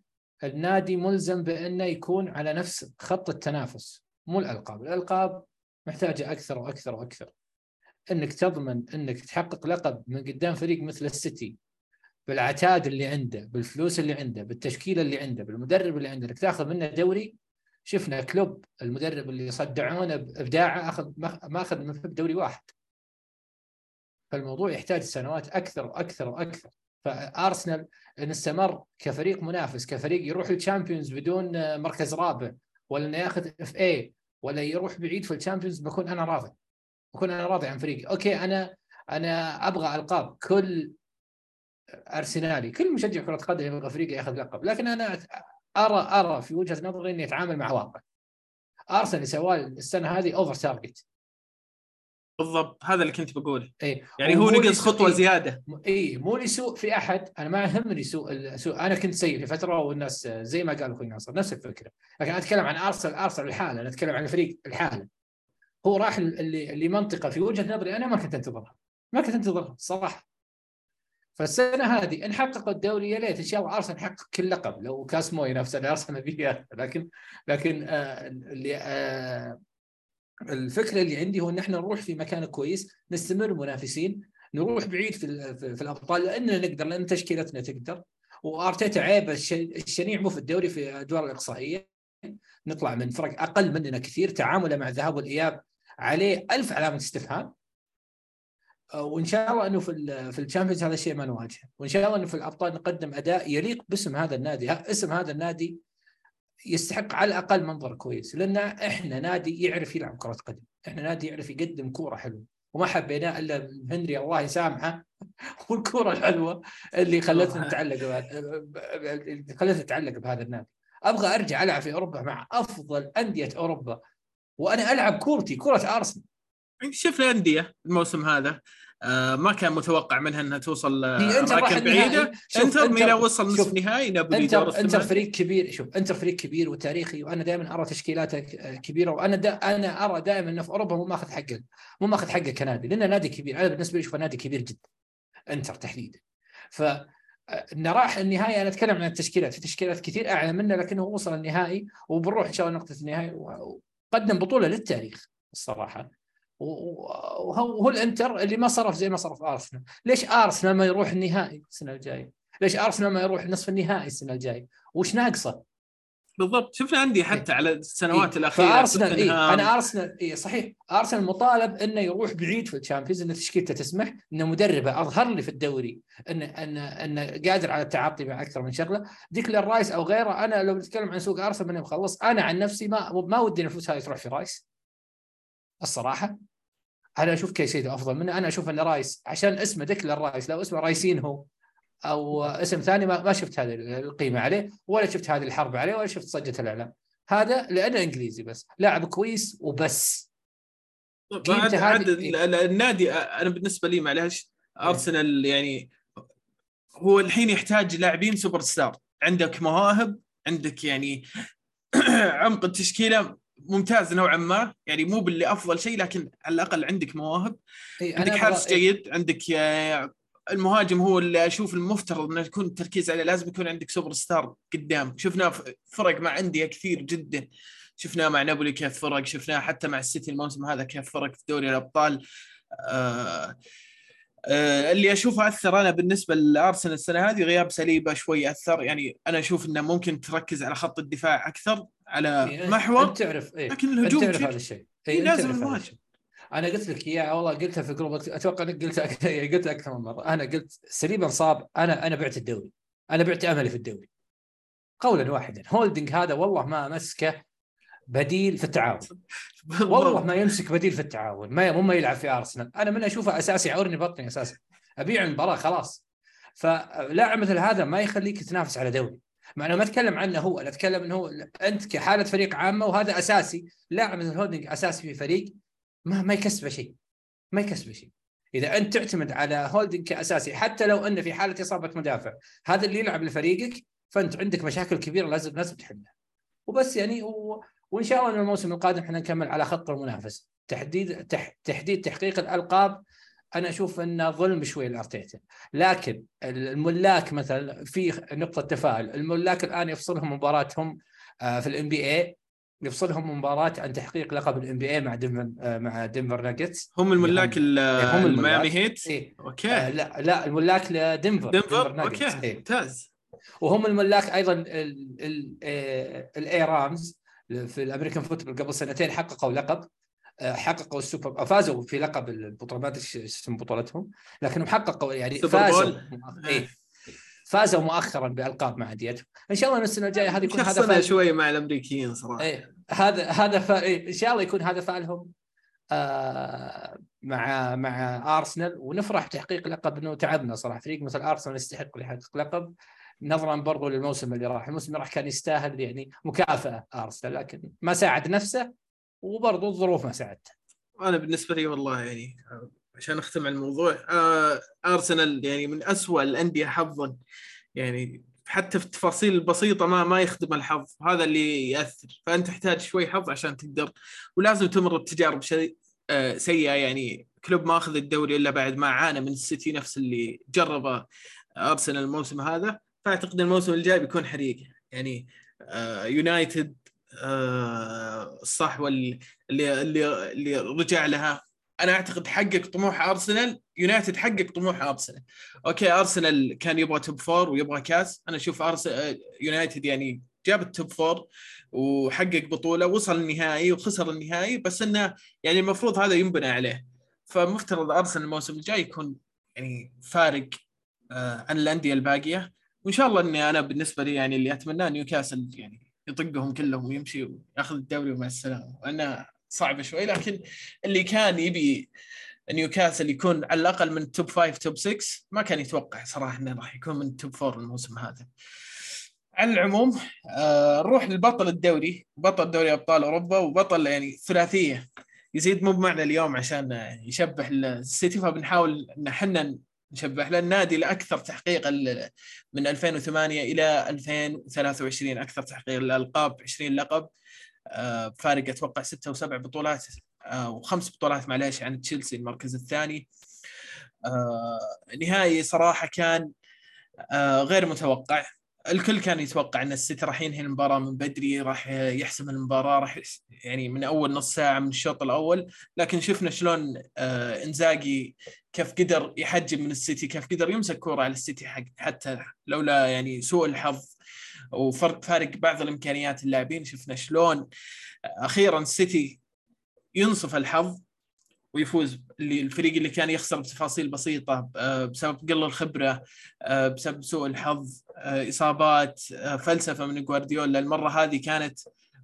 النادي ملزم بأنه يكون على نفس خط التنافس مو الألقاب، الألقاب محتاجة أكثر وأكثر وأكثر. إنك تضمن إنك تحقق لقب من قدام فريق مثل السيتي بالعتاد اللي عنده، بالفلوس اللي عنده، بالتشكيلة اللي عنده، بالمدرب اللي عنده، إنك تاخذ منه دوري شفنا كلوب المدرب اللي صدعونا بإبداعه أخذ ما اخذ من دوري واحد. فالموضوع يحتاج سنوات أكثر وأكثر وأكثر. فأرسنال إن استمر كفريق منافس كفريق يروح ال Champions بدون مركز رابع ولا إنه ياخذ FA ولا يروح بعيد في ال Champions بكون أنا راضي. بكون أنا راضي عن فريقي. أوكي أنا أنا أبغى ألقاب كل أرسنالي كل مشجع كرة قدم يبغى فريقه ياخذ لقب. لكن أنا أرى أرى في وجهة نظري اني اتعامل مع واقع. أرسنال سوى السنة هذه over target بالضبط. هذا اللي كنت بقوله. اي يعني هو نقص خطوة إيه؟ زيادة. اي مو لسوء في أحد. أنا ما يهمني سوء سوء. أنا كنت سيء في فترة والناس زي ما قال أخوي ناصر نفس الفكرة. لكن أنا أتكلم عن أرسنال أرسنال الحالة. أنا أتكلم عن الفريق الحالة. هو راح اللي لمنطقه في وجهة نظري أنا ما كنت أنتظرها. ما كنت أنتظرها الصراحه فالسنة هذه إن حققوا الدوري يا ليت إن شاء الله أرسنال يحقق كل لقب لو كاس موي نفس اللي ارسنال فيه لكن لكن آه اللي آه الفكرة اللي عندي هو إن إحنا نروح في مكان كويس نستمر منافسين نروح بعيد في, في الأبطال لأننا نقدر لأن تشكيلتنا تقدر. وأرتيتا عيب الشنيع مو في الدوري في الأدوار الإقصائية. نطلع من فرق أقل مننا كثير تعامله مع الذهاب والإياب عليه ألف علامة استفهام. وإن شاء الله إنه في في الشامبيونز هذا الشيء ما نواجهه. وإن شاء الله إنه في الأبطال نقدم أداء يليق باسم هذا النادي. اسم هذا النادي يستحق على الأقل منظر كويس لأن إحنا نادي يعرف يلعب كرة قدم، إحنا نادي يعرف يقدم كورة حلوة وما حبيناه إلا هنري الله يسامحه والكورة الحلوة اللي خلتنا نتعلق اللي خلتنا نتعلق بهذا النادي. أبغى أرجع ألعب في أوروبا مع أفضل أندية أوروبا وأنا ألعب كورتي كرة أرسنال. شفنا انديه الموسم هذا ما كان متوقع منها إنها توصل أماكن بعيدة. أنتر ميلان وصل نصف نهائي نابولي أنتر أنتر فريق كبير. شوف أنتر فريق كبير وتاريخي وأنا دائما أرى تشكيلاته كبيرة وأنا دا أنا أرى دائما انه في أوروبا مو ماخذ حقه مو ماخذ حقه كنادي لأنه نادي كبير. أنا بالنسبة لي أشوفه نادي كبير جدا. أنتر تحديدا. ف آه، راح النهائي أنا أتكلم عن التشكيلات. في تشكيلات كثير اعلى منه لكنه وصل النهائي وبنروح إن شاء الله نقطة النهائي وقدم بطولة للتاريخ الصراحة. وهو الانتر اللي ما صرف زي ما صرف أرسنال، ليش أرسنال ما يروح النهائي السنة الجاية؟ ليش أرسنال ما يروح نصف النهائي السنة الجاية؟ وش ناقصه؟ بالضبط شفنا عندي حتى إيه؟ على السنوات إيه؟ الأخيرة فأرسنال إيه؟ أنا أرسنال إيه صحيح أرسنال مطالب إنه يروح بعيد في ال Champions إن تشكيلته تسمح إن مدربه أظهر لي في الدوري انه انه انه قادر على التعاطي مع أكثر من شغلة ديكلان رايس أو غيره أنا لو نتكلم عن سوق أرسنال ماني مخلص أنا عن نفسي ما ما ودي الفلوس هذه تروح في رايس الصراحة. أنا أشوف كيسيدو أفضل منه. أنا أشوف أن رايس عشان اسمه ديكلان رايس لو اسمه رايسين هو أو اسم ثاني ما شفت هذه القيمة عليه ولا شفت هذه الحرب عليه ولا شفت صجة الأعلام. هذا لأنه إنجليزي بس. لاعب كويس وبس. بعد عد النادي أنا بالنسبة لي معلش إيه. أرسنال يعني هو الحين يحتاج لاعبين سوبر ستار. عندك مواهب عندك يعني عمق التشكيلة. ممتاز نوعا ما. يعني مو باللي أفضل شيء لكن على الأقل عندك مواهب. إيه، عندك حارس إيه، جيد عندك آه، المهاجم هو اللي أشوف المفترض إنه يكون التركيز عليه. لازم يكون عندك سوبر ستار قدام شفناه فرق مع انديه كثير جدا. شفناه مع نابولي كيف فرق. شفناه حتى مع السيتي الموسم هذا كيف فرق في دوري الأبطال. آه آه اللي أشوفه أثر أنا بالنسبة لأرسنال السنة هذه غياب ساليبا شوي أثر. يعني أنا أشوف إنه ممكن تركز على خط الدفاع أكثر. على إيه، محور أنت تعرف إيه. لكن أنت الهجوم تعرف هذا الشيء. إيه، أنت لازم. الشيء. أنا قلت لك إياه والله قلتها في group أتوقع إنك قلتها قلت أكثر من مرة. أنا قلت ساليبا انصاب أنا أنا بعت الدوري. أنا بعت أملي في الدوري. قولا واحدا. هولدنج هذا والله ما مسكه بديل في التعاون. والله. ما يمسك بديل في التعاون. ما مو ما يلعب في أرسنال. أنا من أشوفه أساسي يعورني بطني أساسا. أبيع المباراة خلاص. فلاعب مثل هذا ما يخليك تنافس على دوري. مع إنه ما أتكلم عنه هو أنا أتكلم إنه هو أنت كحالة فريق عامة وهذا أساسي. لاعب مثل هولدنج أساسي في فريق ما ما يكسبه شيء. ما يكسبه شيء. إذا أنت تعتمد على هولدنج كأساسي حتى لو إنه في حالة إصابة مدافع هذا اللي يلعب لفريقك فأنت عندك مشاكل كبيرة لازم لازم تحلها. وبس يعني و... وإن شاء الله إن الموسم القادم إحنا نكمل على خط المنافسة. تحديد تح... تحديد تحقيق الألقاب أنا أشوف انه ظلم شوي لأرتيتا. لكن الملاك مثلا في نقطة تفاؤل. الملاك الآن يفصلهم مباراتهم آه، في ال NBA يفصلهم مباراة عن تحقيق لقب ال NBA مع دنفر آه، مع دنفر ناجتس هم الملاك إيه، هم الملاك. الميامي هيت؟ إيه. آه، أوكي لا لا الملاك لدنفر دنفر ناجتس. أوكي إيه. ممتاز. وهم الملاك أيضا LA Rams في ال American football قبل سنتين حققوا لقب. آه، حققوا السوبر فازوا في لقب البطوله ما ادري اسم بطولتهم؟ لكنهم حققوا يعني فازوا. إيه. فازوا مؤخرا بألقاب مع انديتهم إن شاء الله إن السنة الجاية هذا يكون هذا فاز. شوي مع الأمريكيين صراحة. إيه. هذا هذا ف... إيه إن شاء الله يكون هذا فعلهم آه مع مع أرسنال. ونفرح بتحقيق لقب إنه تعبنا صراحة. فريق مثل أرسنال يستحق يحقق لقب. نظرا برضو للموسم اللي راح. الموسم اللي راح كان يستاهل يعني مكافأة أرسنال لكن ما ساعد نفسه. وبرضو الظروف ما ساعدته أنا بالنسبة لي والله يعني عشان أختم على الموضوع آه أرسنال يعني من أسوأ الأندية حظا. يعني حتى في التفاصيل البسيطة ما ما يخدم الحظ هذا اللي يأثر. فأنت تحتاج شوي حظ عشان تقدر. ولازم تمر بتجارب شيء آه سيئة. يعني كلوب ما أخذ الدوري إلا بعد ما عانى من السيتي نفس اللي جربه أرسنال الموسم هذا. فأعتقد الموسم الجاي بيكون حريقه يعني آه يونايتد الصحوه اللي اللي اللي رجع لها. أنا أعتقد حقق طموح أرسنال يونايتد حقق طموح أرسنال. أوكي أرسنال كان يبغى top four ويبغى كاس. أنا أشوف ارسنال يونايتد يعني جاب ال top four وحقق بطولة وصل النهائي وخسر النهائي بس إنه يعني المفروض هذا ينبنى عليه. فمفترض أرسنال الموسم الجاي يكون يعني فارق آه عن الأندية الباقية. وإن شاء الله إني أنا بالنسبة لي يعني اللي أتمناه نيوكاسل يعني. يطقهم كلهم ويمشي وياخذ الدوري ومع السلامة وانها صعبة شوي لكن اللي كان يبي نيوكاسل يكون على الأقل من توب 5 توب 6 ما كان يتوقع صراحة إنه راح يكون من توب 4 الموسم هذا. على العموم آه نروح للبطل الدوري بطل دوري أبطال أوروبا وبطل يعني ثلاثية يزيد مو بمعنى اليوم عشان يشبه السيتي فبنحاول إن إحنا نشبه له النادي الاكثر تحقيقا من 2008 إلى 2023 أكثر تحقيق الالقاب 20 لقب. آه فارق أتوقع ستة وسبع بطولات آه وخمس بطولات معليش عن تشيلسي المركز الثاني. آه نهائي صراحة كان غير متوقع. الكل كان يتوقع إن السيتي راح ينهي المباراة من بدري راح يحسم المباراة راح يعني من أول نص ساعة من الشوط الأول. لكن شفنا شلون إنزاجي كيف قدر يحجم من السيتي كيف قدر يمسك كورة على السيتي حتى لولا يعني سوء الحظ وفرق فارق بعض الإمكانيات اللاعبين شفنا شلون أخيرا السيتي ينصف الحظ. ويفوز اللي الفريق اللي كان يخسر بتفاصيل بسيطة بسبب قل الخبرة بسبب سوء الحظ إصابات فلسفة من جوارديولا. المرة هذه كانت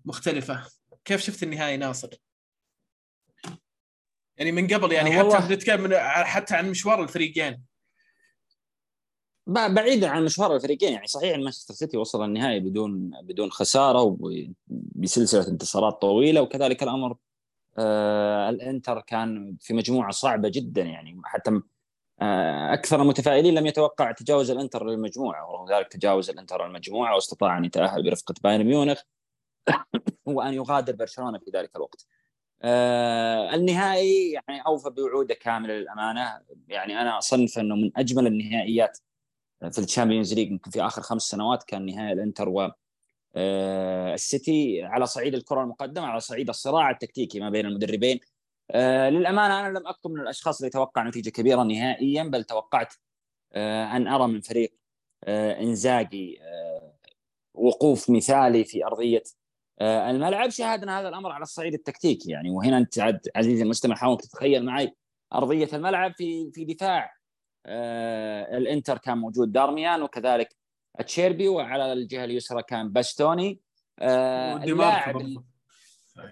مختلفة. كيف شفت النهائي ناصر؟ يعني من قبل يعني حتى بنتكلم حتى عن مشوار الفريقين. بعيدا عن مشوار الفريقين يعني صحيح إن مانشستر سيتي وصل النهائي بدون بدون خسارة وبسلسله انتصارات طويلة وكذلك الأمر آه الإنتر كان في مجموعة صعبة جدا يعني حتى آه أكثر المتفائلين لم يتوقع تجاوز الإنتر للمجموعة ورغم ذلك تجاوز الإنتر المجموعة واستطاع أن يتأهل برفقة بايرن ميونخ وأن يغادر برشلونة في ذلك الوقت. آه النهائي يعني أوفى بوعودة كاملة للأمانة يعني أنا أصنف أنه من أجمل النهائيات في ال Champions League في آخر خمس سنوات كان نهائي الإنتر و السيتي على صعيد الكرة المقدمة على صعيد الصراع التكتيكي ما بين المدربين. آه للأمانة أنا لم أكن من الأشخاص اللي توقع نتيجة كبيرة نهائيا بل توقعت آه أن أرى من فريق آه إنزاجي آه وقوف مثالي في أرضية آه الملعب. شاهدنا هذا الأمر على الصعيد التكتيكي يعني وهنا أنت عزيزي المستمع حاول تتخيل معي أرضية الملعب في في دفاع آه الإنتر كان موجود دارميان وكذلك تشيربي وعلى الجهة اليسرى كان باستوني. آه اللاعب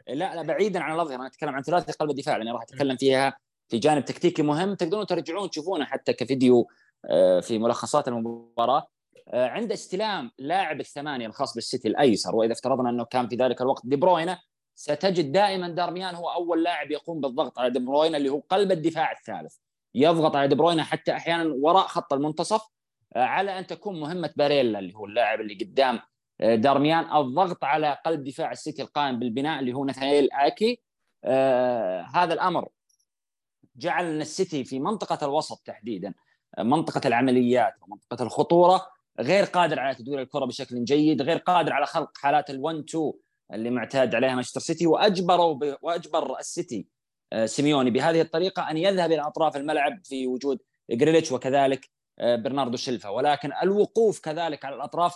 لا لا بعيدا عن الأظهرة أنا أتكلم عن ثلاثة قلب الدفاع لاني راح أتكلم فيها في جانب تكتيكي مهم. تقدرون ترجعون تشوفونه حتى كفيديو في ملخصات المباراة. عند استلام لاعب الثمانية الخاص بالسيتي الأيسر وإذا افترضنا أنه كان في ذلك الوقت دي بروينه ستجد دائما دارميان هو أول لاعب يقوم بالضغط على دي بروينه اللي هو قلب الدفاع الثالث. يضغط على دي بروينه حتى أحيانا وراء خط المنتصف. على أن تكون مهمة باريلا اللي هو اللاعب اللي قدام دارميان الضغط على قلب دفاع السيتي القائم بالبناء اللي هو نثايل آكي آه هذا الأمر جعل ان السيتي في منطقة الوسط تحديدا منطقة العمليات ومنطقة الخطورة غير قادر على تدوير الكرة بشكل جيد غير قادر على خلق حالات ال1 2 اللي معتاد عليها مانشستر سيتي واجبروا. وأجبر السيتي آه سيميوني بهذه الطريقة أن يذهب إلى أطراف الملعب في وجود جريليتش وكذلك آه برناردو سيلفا. ولكن الوقوف كذلك على الأطراف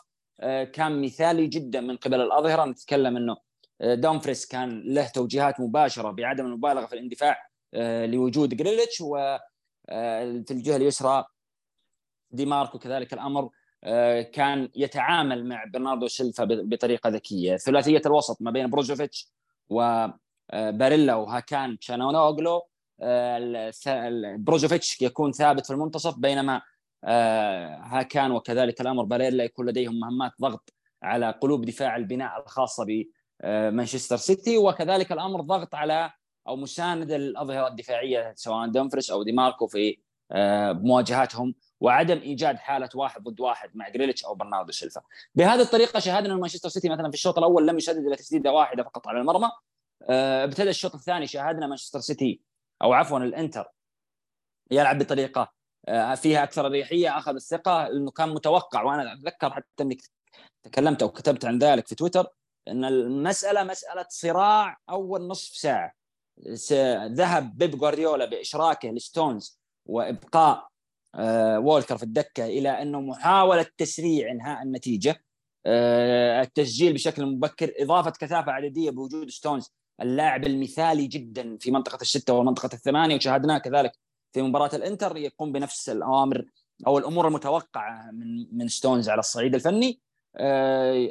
كان مثالي جدا من قبل الأظهرة. نتكلم إنه دومفريس كان له توجيهات مباشرة بعدم المبالغة في الاندفاع لوجود جريليتش وفي الجهة اليسرى دي ماركو كذلك الأمر كان يتعامل مع برناردو سيلفا بطريقة ذكية. ثلاثية الوسط ما بين بروزوفيتش وباريلا وهاكان تشانونوغلو بروزوفيتش يكون ثابت في المنتصف بينما آه هاكان وكذلك الأمر باريلا يكون لديهم مهمات ضغط على قلوب دفاع البناء الخاصة بمانشستر سيتي وكذلك الأمر ضغط على أو مساند الاظهره الدفاعية سواء دمفريس أو دي ماركو في آه مواجهاتهم وعدم إيجاد حالة واحد ضد واحد مع جريليتش أو برناردو سيلفا. بهذه الطريقة شاهدنا أن مانشستر سيتي مثلا في الشوط الأول لم يسدد إلا تسديدة واحدة فقط على المرمى. آه ابتدى الشوط الثاني شاهدنا مانشستر سيتي أو عفوا الإنتر يلعب بطريقة فيها أكثر اريحيه اخذ الثقة لأنه كان متوقع وأنا أتذكر حتى انك تكلمت أو كتبت عن ذلك في تويتر إن المسألة مسألة صراع أول نصف ساعة. ذهب بيب جوارديولا بإشراكه لستونز وإبقاء وولكر في الدكة إلى أنه محاولة تسريع إنهاء النتيجة التسجيل بشكل مبكر إضافة كثافة عددية بوجود ستونز اللاعب المثالي جدا في منطقة الستة ومنطقه الثمانية وشاهدناه كذلك في مباراة الإنتر يقوم بنفس الأوامر أو الأمور المتوقعة من من ستونز على الصعيد الفني.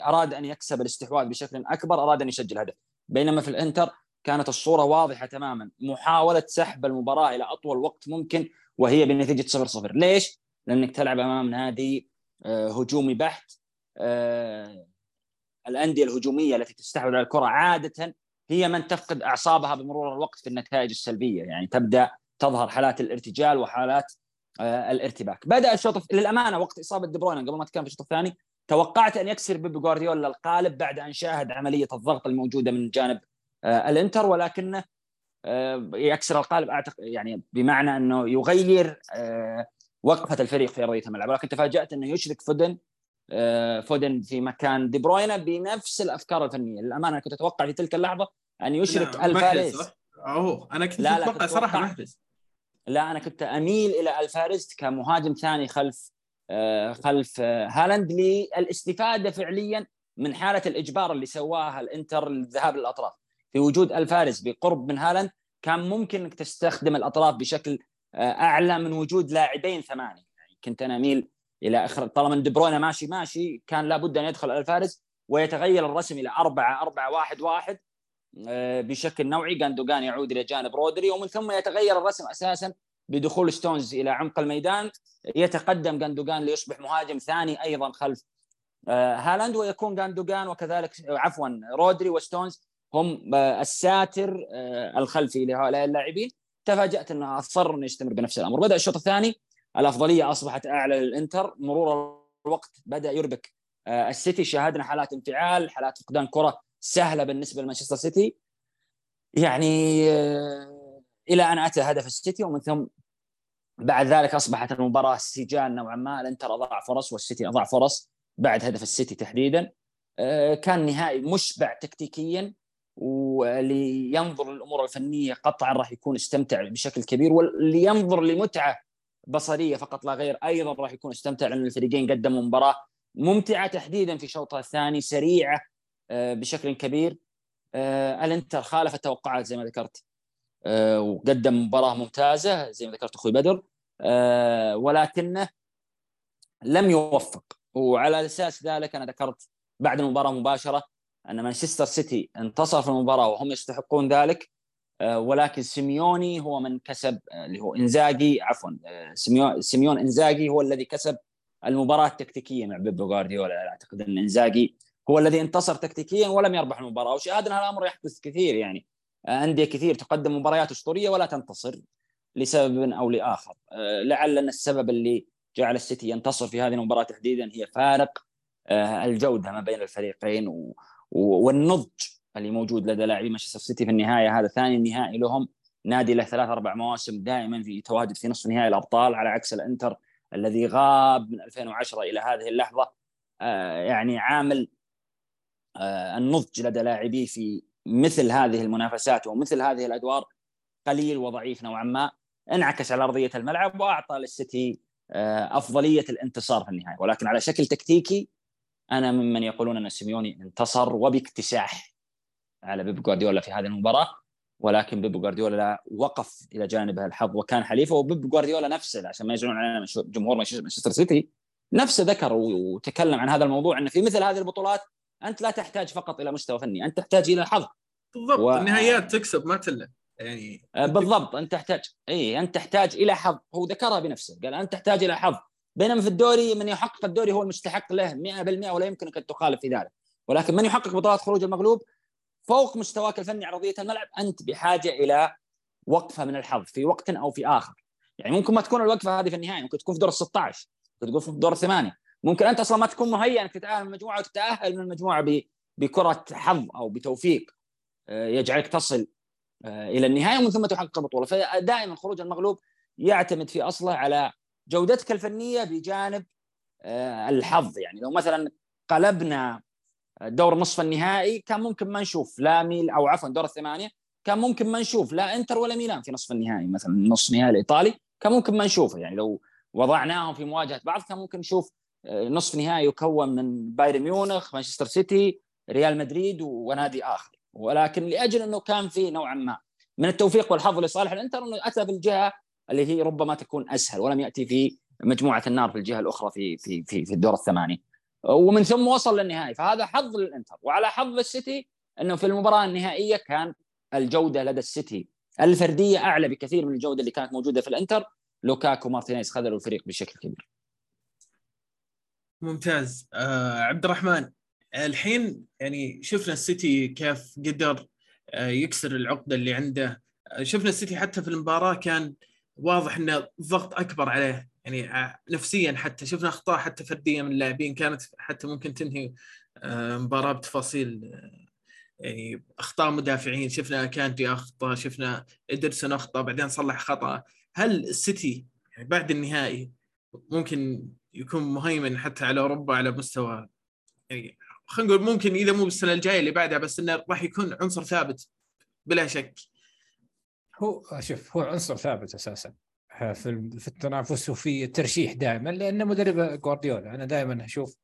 أراد أن يكسب الاستحواذ بشكل أكبر أراد أن يسجل هدف. بينما في الإنتر كانت الصورة واضحة تماما. محاولة سحب المباراة إلى أطول وقت ممكن وهي بنتيجة 0 0 ليش؟ لأنك تلعب أمام نادي هجومي بحت. الأندية الهجومية التي تستحوذ على الكرة عادة هي من تفقد أعصابها بمرور الوقت في النتائج السلبية. يعني تبدأ تظهر حالات الارتجال وحالات آه الارتباك. بدأ الشوط للأمانة وقت إصابة دي بروين قبل ما اتكلم في الشوط الثاني توقعت أن يكسر بيب جوارديولا القالب بعد أن شاهد عملية الضغط الموجودة من جانب آه الإنتر ولكنه آه يكسر القالب أعتقد يعني بمعنى أنه يغير وقفة الفريق في أرضية الملعب. ولكن تفاجأت أنه يشرك فودن فودن في مكان دي بروين بنفس الأفكار الفنية. للأمانة كنت أتوقع في تلك اللحظة أن يشرك الفاريز. أوه أنا كنت أتوقع صراحة محرز. لا أنا كنت أميل إلى الفاريز كمهاجم ثاني خلف آه خلف آه هالاند للاستفادة فعليا من حالة الإجبار اللي سواها الإنتر للذهاب للأطراف. في وجود الفاريز بقرب من هالاند كان ممكن إنك تستخدم الأطراف بشكل آه أعلى من وجود لاعبين ثمانية. يعني كنت أنا أميل إلى آخر طالما دي بروين ماشي ماشي كان لابد أن يدخل الفاريز ويتغير الرسم إلى 4 4 1 1 بشكل نوعي جاندوجان يعود إلى جانب رودري ومن ثم يتغير الرسم أساسا بدخول ستونز إلى عمق الميدان. يتقدم جاندوجان ليصبح مهاجم ثاني أيضا خلف هالاند ويكون جاندوجان وكذلك عفوا رودري وستونز هم الساتر الخلفي لهؤلاء اللاعبين تفاجأت انه اصر انه يستمر بنفس الأمر. بدأ الشوط الثاني الأفضلية أصبحت أعلى للإنتر. مرور الوقت بدأ يربك السيتي شاهدنا حالات انفعال حالات فقدان كرة سهلة بالنسبة لمانشستر سيتي. يعني آه، إلى أن أتى هدف السيتي ومن ثم بعد ذلك أصبحت المباراة سجال نوعا ما. الإنتر أضاع فرص والسيتي أضاع فرص بعد هدف السيتي تحديدا. آه، كان نهائي مشبع تكتيكيا واللي ينظر للامور الفنية قطعا راح يكون استمتع بشكل كبير واللي ينظر لمتعة بصرية فقط لا غير أيضا راح يكون استمتع لأن الفريقين قدموا مباراة ممتعة تحديدا في شوطها الثاني سريعة بشكل كبير. آه، الانتر خالف التوقعات زي ما ذكرت. آه، وقدم مباراة ممتازة زي ما ذكرت أخوي بدر. ولكنه لم يوفق. وعلى أساس ذلك أنا ذكرت بعد المباراة مباشرة أن مانشستر سيتي انتصر في المباراة وهم يستحقون ذلك. ولكن سيميوني هو من كسب اللي هو إنزاجي عفوا سيميون إنزاجي هو الذي كسب المباراة التكتيكية مع بيب جوارديولا. أعتقد أن إنزاجي هو الذي انتصر تكتيكيا ولم يربح المباراة وشاهدنا هذا الامر يحدث كثير يعني. أندية كثير تقدم مباريات أسطورية ولا تنتصر لسبب أو لآخر. آه، لعل أن السبب اللي جعل السيتي ينتصر في هذه المباراة تحديدا هي فارق آه، الجودة ما بين الفريقين والنضج اللي موجود لدى لاعبي مانشستر سيتي في النهاية. هذا ثاني نهائي لهم نادي له ثلاث أربع مواسم دائما في تواجد في نصف نهائي الأبطال على عكس الإنتر الذي غاب من 2010 إلى هذه اللحظة. آه، يعني عامل آه، النضج لدى لاعبيه في مثل هذه المنافسات ومثل هذه الأدوار قليل وضعيف نوعا ما انعكس على أرضية الملعب وأعطى للسيتي آه، أفضلية الانتصار في النهاية. ولكن على شكل تكتيكي أنا ممن يقولون أن سيميوني انتصر وباكتساح على بيب جوارديولا في هذه المباراة. ولكن بيب جوارديولا وقف إلى جانبه الحظ وكان حليفه. وبيب جوارديولا نفسه عشان ما يزعلون علينا جمهور مانشستر سيتي نفسه ذكر وتكلم عن هذا الموضوع انه في مثل هذه البطولات أنت لا تحتاج فقط إلى مستوى فني أنت تحتاج إلى حظ. بالضبط و... النهايات تكسب ما تلا يعني آه، بالضبط أنت تحتاج إي أنت تحتاج إلى حظ. هو ذكرها بنفسه قال أنت تحتاج إلى حظ. بينما في الدوري من يحقق الدوري هو المستحق له 100% ولا يمكنك أن تخالف في ذلك. ولكن من يحقق بطولات خروج المغلوب فوق مستواك الفني على ارضيه الملعب أنت بحاجة إلى وقفة من الحظ في وقت أو في آخر. يعني ممكن ما تكون الوقفة هذه في النهايه ممكن تكون في دور ال 16 ممكن تكون في دور الثمانية. ممكن أنت أصلا ما تكون مهيئ إنك تتأهل من المجموعة وتتاهل من المجموعة بكرة حظ أو بتوفيق آه، يجعلك تصل آه، إلى النهاية ومن ثم تحقق البطولة. فدائما خروج المغلوب يعتمد في أصله على جودتك الفنية بجانب آه، الحظ. يعني لو مثلا قلبنا دور نصف النهائي كان ممكن ما نشوف لا ميل أو عفوا دور الثمانية كان ممكن ما نشوف لا إنتر ولا ميلان في نصف النهائي مثلا نصف النهائي الإيطالي كان ممكن ما نشوفه. يعني لو وضعناهم في مواجهة بعض كان ممكن نشوف نصف نهائي يكون من بايرن ميونخ مانشستر سيتي ريال مدريد ونادي آخر. ولكن لأجل إنه كان في نوعا ما. من التوفيق والحظ لصالح الإنتر إنه اتى بالجهة اللي هي ربما تكون أسهل ولم يأتي في مجموعة النار في الجهة الأخرى في في في, في الدور الثماني. ومن ثم وصل للنهائي. فهذا حظ للإنتر. وعلى حظ السيتي إنه في المباراة النهائية كان الجودة لدى السيتي الفردية أعلى بكثير من الجودة اللي كانت موجودة في الإنتر. لوكاكو مارتينيز خذلوا الفريق بشكل كبير. ممتاز. آه عبد الرحمن الحين يعني شفنا السيتي كيف قدر آه يكسر العقدة اللي عنده. آه شفنا السيتي حتى في المباراة كان واضح إنه ضغط أكبر عليه. يعني آه، نفسيا حتى شفنا أخطاء حتى فرديه من اللاعبين كانت حتى ممكن تنهي آه، مباراة بتفاصيل آه، يعني أخطاء مدافعين. شفنا كانتي أخطأ شفنا إدرسون أخطأ بعدين صلح خطأ. هل السيتي يعني بعد النهائي ممكن يكون مهيمن حتى على أوروبا على مستوى يعني خلينا نقول ممكن إذا مو بالسنة الجاية اللي بعدها بس إنه راح يكون عنصر ثابت بلا شك. هو شوف هو عنصر ثابت أساسا في في التنافس وفي الترشيح دائما لأنه مدرب جوارديولا. أنا دائما أشوف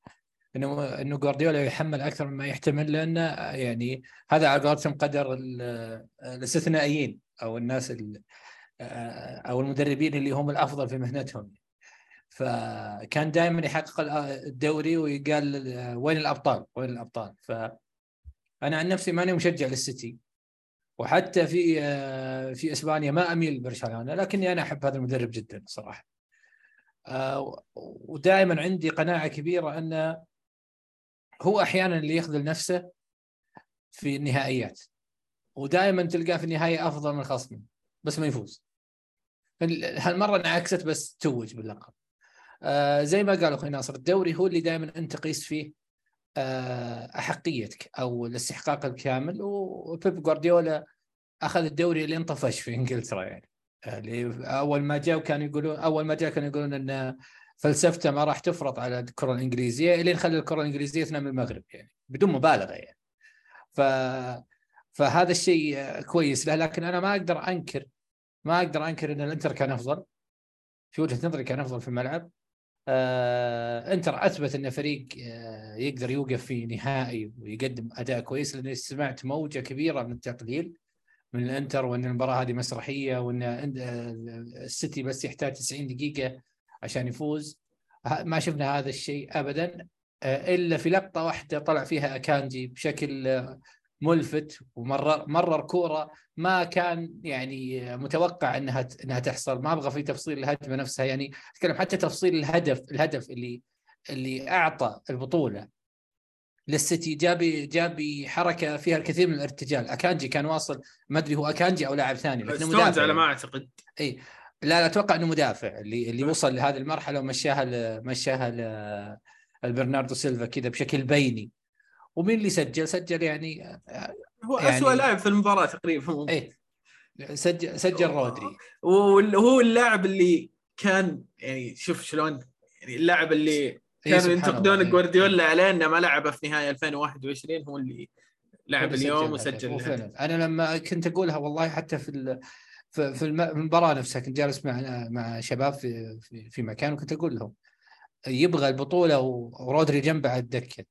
إنه إنه جوارديولا يحمل أكثر مما يحتمل لأنه يعني هذا على قولتهم قدر الاستثنائيين أو الناس أو المدربين اللي هم الأفضل في مهنتهم. فكان دائما يحقق الدوري ويقال وين الأبطال؟ وين الأبطال؟ فانا عن نفسي ماني مشجع للسيتي. وحتى في في إسبانيا ما أميل لبرشلونة لكني أنا أحب هذا المدرب جدا صراحة. ودائما عندي قناعة كبيرة انه هو أحيانا اللي يخذل نفسه في النهائيات. ودائما تلقاه في النهايه أفضل من خصمه بس ما يفوز. هالمرة انعكست بس توج باللقب. آه زي ما قال أخوي ناصر الدوري هو اللي دائما أنت تقيس فيه آه، أحقيتك أو الاستحقاق الكامل. وبيب جوارديولا أخذ الدوري اللي انطفش في إنجلترا يعني. اللي أول ما جاء وكانوا يقولون أول ما جاء كانوا يقولون إن فلسفته ما راح تفرض على الكرة الإنجليزية الين خلى الكرة الإنجليزية تنام المغرب يعني بدون مبالغة يعني. ف فهذا الشيء كويس له لكن أنا ما أقدر انكر ما أقدر أنكر إن الإنتر كان أفضل. في وجهة نظري كان أفضل في الملعب. آه، انتر اثبت انه فريق آه، يقدر يوقف في نهائي ويقدم اداء كويس لاني سمعت موجة كبيرة من التقليل من الانتر وإن المباراة هذه مسرحية وإن السيتي بس يحتاج 90 دقيقة عشان يفوز. ما شفنا هذا الشيء ابدا آه، إلا في لقطة واحدة طلع فيها أكانجي بشكل ملفت ومرر مرر كورة. ما كان يعني متوقع إنها إنها تحصل. ما أبغى في تفصيل الهجمه نفسها. يعني أتكلم حتى تفصيل الهدف الهدف اللي اللي أعطى البطولة للسيتي. جاب جاب حركة فيها الكثير من الارتجال. أكانجي كان واصل. ما أدري هو أكانجي أو لاعب ثاني لكنه مدافع على ما أعتقد. اي لا لا أتوقع إنه مدافع. اللي اللي وصل لهذه المرحلة ومشاها مشاها البرناردو سيلفا كذا بشكل بيني. ومين اللي سجل؟ سجل يعني هو يعني اسوء لاعب في المباراة تقريبا. إيه. سجل سجل رودري. وهو اللاعب اللي كان يعني شوف شلون يعني اللاعب اللي كانوا ينتقدون جوارديولا عليه إنه ما لعب في نهاية 2021 هو اللي لعب اليوم وسجل أنا لما كنت أقولها والله حتى في في المباراة نفسها كنت جالس مع مع شباب في في, في مكان وكنت أقول لهم يبغى البطولة ورودري جنبه على الدكة.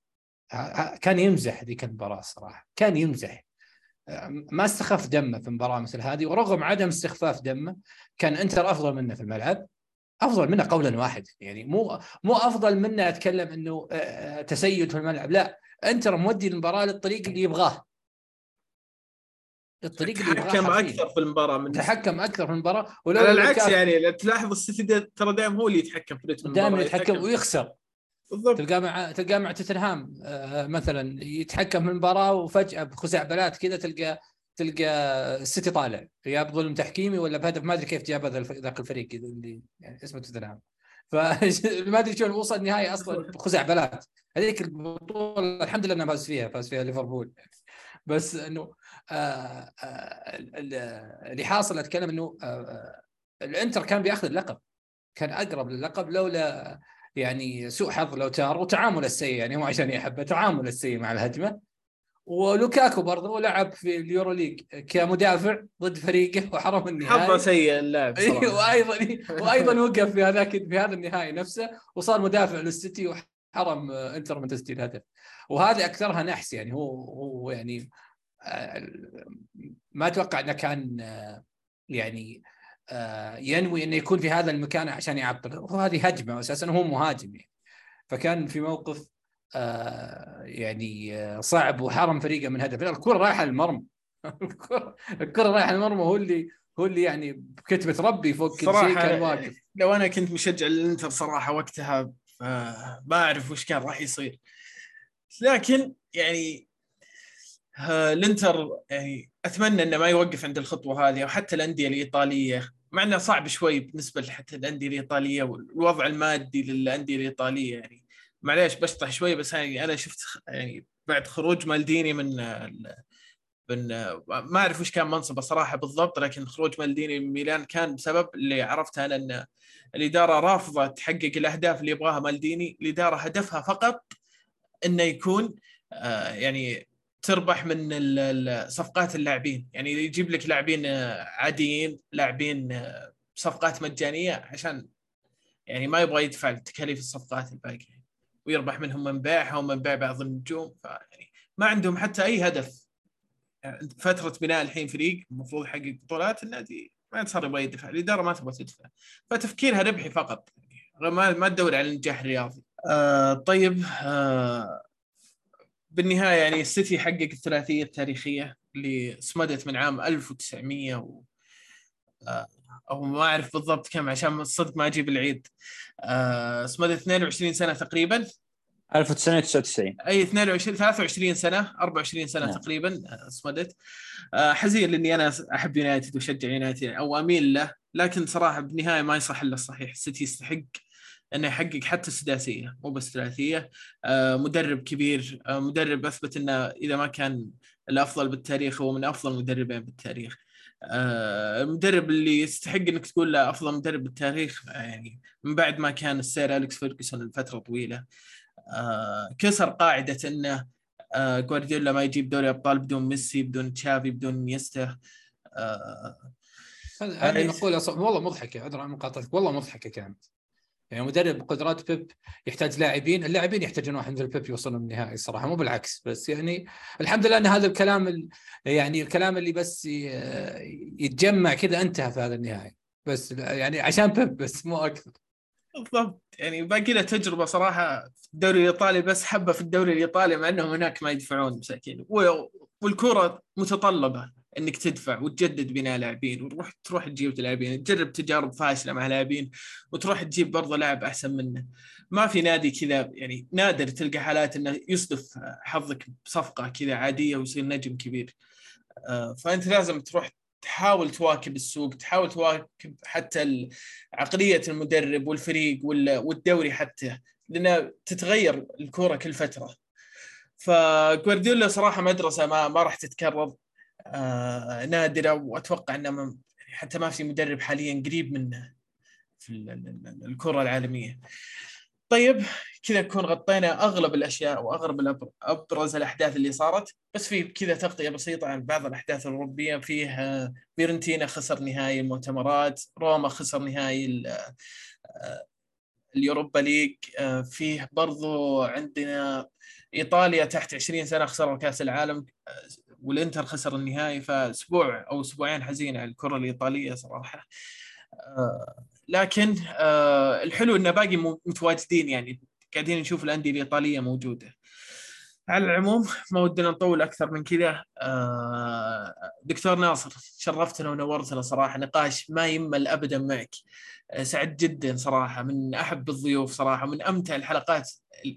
كان يمزح ذيك المباراة صراحة كان يمزح. ما استخف دمه في مباراه مثل هذه ورغم عدم استخفاف دمه كان إنتر أفضل منه في الملعب أفضل منه قولا واحد. يعني مو مو أفضل منه أتكلم إنه تسيد في الملعب لا. إنتر مودي المباراة للطريق اللي يبغاه. الطريق اللي تحكم أكثر في المباراة من تحكم أكثر في المباراة ولو على العكس يعني تلاحظ السيتي ترى دائما هو اللي يتحكم في رتم دائما يتحكم. ويخسر. بالضبط. تلقاه مع تلقاه مع توتنهام آه، مثلا يتحكم في المباراة وفجأة بخزعبلات كذا تلقى تلقى السيتي طالع. يا بظلم تحكيمي ولا بهدف؟ ما أدري كيف جاب ذاك الفريق اللي يعني اسمه توتنهام. فما أدري شلون وصل النهائي أصلا بخزعبلات هذيك البطولة الحمد لله انه فاز فيها فاز فيها ليفربول. بس إنه آه آه اللي حاصل أتكلم إنه آه, آه، الإنتر كان بياخذ اللقب. كان أقرب للقب لولا يعني سوء حظ لو تار وتعامل السيء يعني مو عشان يحبه تعامل السيء مع الهجمة. ولوكاكو برضه لعب في اليورو ليج كمدافع ضد فريقه وحرم النهائي. حظه سيء اللاعب وأيضا وأيضا وقف في هذاك في هذا النهائي نفسه وصار مدافع للسيتي وحرم إنتر من تسجيل هدف وهذه أكثرها نحس يعني هو هو يعني آه، ما أتوقع إنه كان آه، يعني ينوي إنه يكون في هذا المكان عشان يعطل. وهذه هجمة أساسا هو مهاجم يعني. فكان في موقف آه، يعني آه، صعب وحرم فريقه من هدف. الكرة رايحة للمرمى. الكرة رايحة للمرمى هو اللي هو اللي يعني بكتبه ربي فوق كل شيء كان واقف لو أنا كنت مشجع للانتر صراحة وقتها ما أعرف وش كان راح يصير. لكن يعني الإنتر يعني أتمنى إنه ما يوقف عند الخطوة هذه وحتى الأندية الإيطالية مع إنه صعب شوي بالنسبة حتى الأندية الإيطالية والوضع المادي للأندية الإيطالية يعني. معليش بشطح شوي بس يعني أنا شفت يعني بعد خروج مالديني من من ما أعرف وش كان منصبه صراحة بالضبط لكن خروج مالديني من ميلان كان بسبب اللي عرفته أنا إن الإدارة رافضة تحقق الأهداف اللي يبغاها مالديني، الإدارة هدفها فقط إنه يكون آه، يعني تربح من صفقات اللاعبين. يعني يجيب لك لاعبين عاديين لاعبين صفقات مجانية عشان يعني ما يبغى يدفع تكاليف الصفقات الباقية. ويربح منهم من بيعها ومن بيع بعض النجوم. فيعني ما عندهم حتى أي هدف. يعني فترة بناء الحين فريق المفروض يحقق بطولات النادي ما صار يبغى يدفع الإدارة ما تبغى تدفع. فتفكيرها ربحي فقط. ما ما تدور على النجاح الرياضي آه طيب آه بالنهاية يعني السيتي حقق الثلاثية التاريخية اللي صمدت من عام 1900 و... آه، أو ما أعرف بالضبط كم عشان الصدق ما أجيب العيد. آه، صمدت 22 سنة تقريبا. 1999 أي 22 23 سنة 24 سنة نعم. تقريبا آه، صمدت. حزين لأني أنا أحب يونايتد وأشجع يونايتد أو أميل له لكن صراحة بالنهاية ما يصح إلا الصحيح. السيتي يستحق إنه يحقق حتى السداسية مو بس ثلاثيه آه، مدرب كبير آه، مدرب أثبت إنه إذا ما كان الأفضل بالتاريخ هو من أفضل المدربين بالتاريخ. آه، المدرب اللي يستحق إنك تقول له أفضل مدرب بالتاريخ يعني من بعد ما كان السير أليكس فيرجسون لفترة طويلة. كسر قاعدة إنه جوارديولا ما يجيب دوري أبطال بدون ميسي بدون تشافي بدون إنييستا هذه مقولة والله مضحكة عن مقاطعتك والله مضحكة كانت. يعني مدرب بقدرات بيب يحتاج لاعبين اللاعبين يحتاجون واحد مثل بيب يوصلون النهائي الصراحه مو بالعكس بس يعني الحمد لله إن هذا الكلام يعني الكلام اللي بس يتجمع كذا انتهى في هذا النهائي بس يعني عشان بيب بس مو أكثر. بالضبط يعني باقي له تجربة صراحة في الدوري الإيطالي بس حبة في الدوري الإيطالي مع إنهم هناك ما يدفعون مساكين والكرة متطلبة. إنك تدفع وتجدد بناء لاعبين وتروح تروح تجيب لاعبين تجرب تجارب فاشلة مع لاعبين وتروح تجيب برضه لاعب أحسن منه. ما في نادي كذا يعني نادر تلقى حالات إنه يصدف حظك بصفقة كذا عادية ويصير نجم كبير. آه، فأنت لازم تروح تحاول تواكب السوق تحاول تواكب حتى عقلية المدرب والفريق والدوري حتى لأن تتغير الكورة كل فترة. فجوارديولا صراحة مدرسة ما ما راح تتكرر. نادرة وأتوقع إنه يعني حتى ما في مدرب حاليا قريب منه في الكرة العالمية. طيب كذا نكون غطينا أغلب الأشياء وأغلب أبرز الأحداث اللي صارت. بس في كذا تغطية بسيطة عن بعض الأحداث الأوروبية. فيه آه، فيرنتينا خسر نهائي المؤتمرات. روما خسر نهائي آه، اليوروبا ليج. آه، فيه برضو عندنا إيطاليا تحت 20 سنة خسروا كأس العالم. والإنتر خسر النهائي فأسبوع أو أسبوعين حزين على الكرة الإيطالية صراحة. لكن الحلو انه باقي متواجدين يعني قاعدين نشوف الأندية الإيطالية موجودة. على العموم ما ودنا نطول أكثر من كذا. آه، دكتور ناصر شرفتنا ونورتنا صراحة. نقاش ما يمل ابدا معك. آه، سعد جدا صراحة من أحب الضيوف صراحة من أمتع الحلقات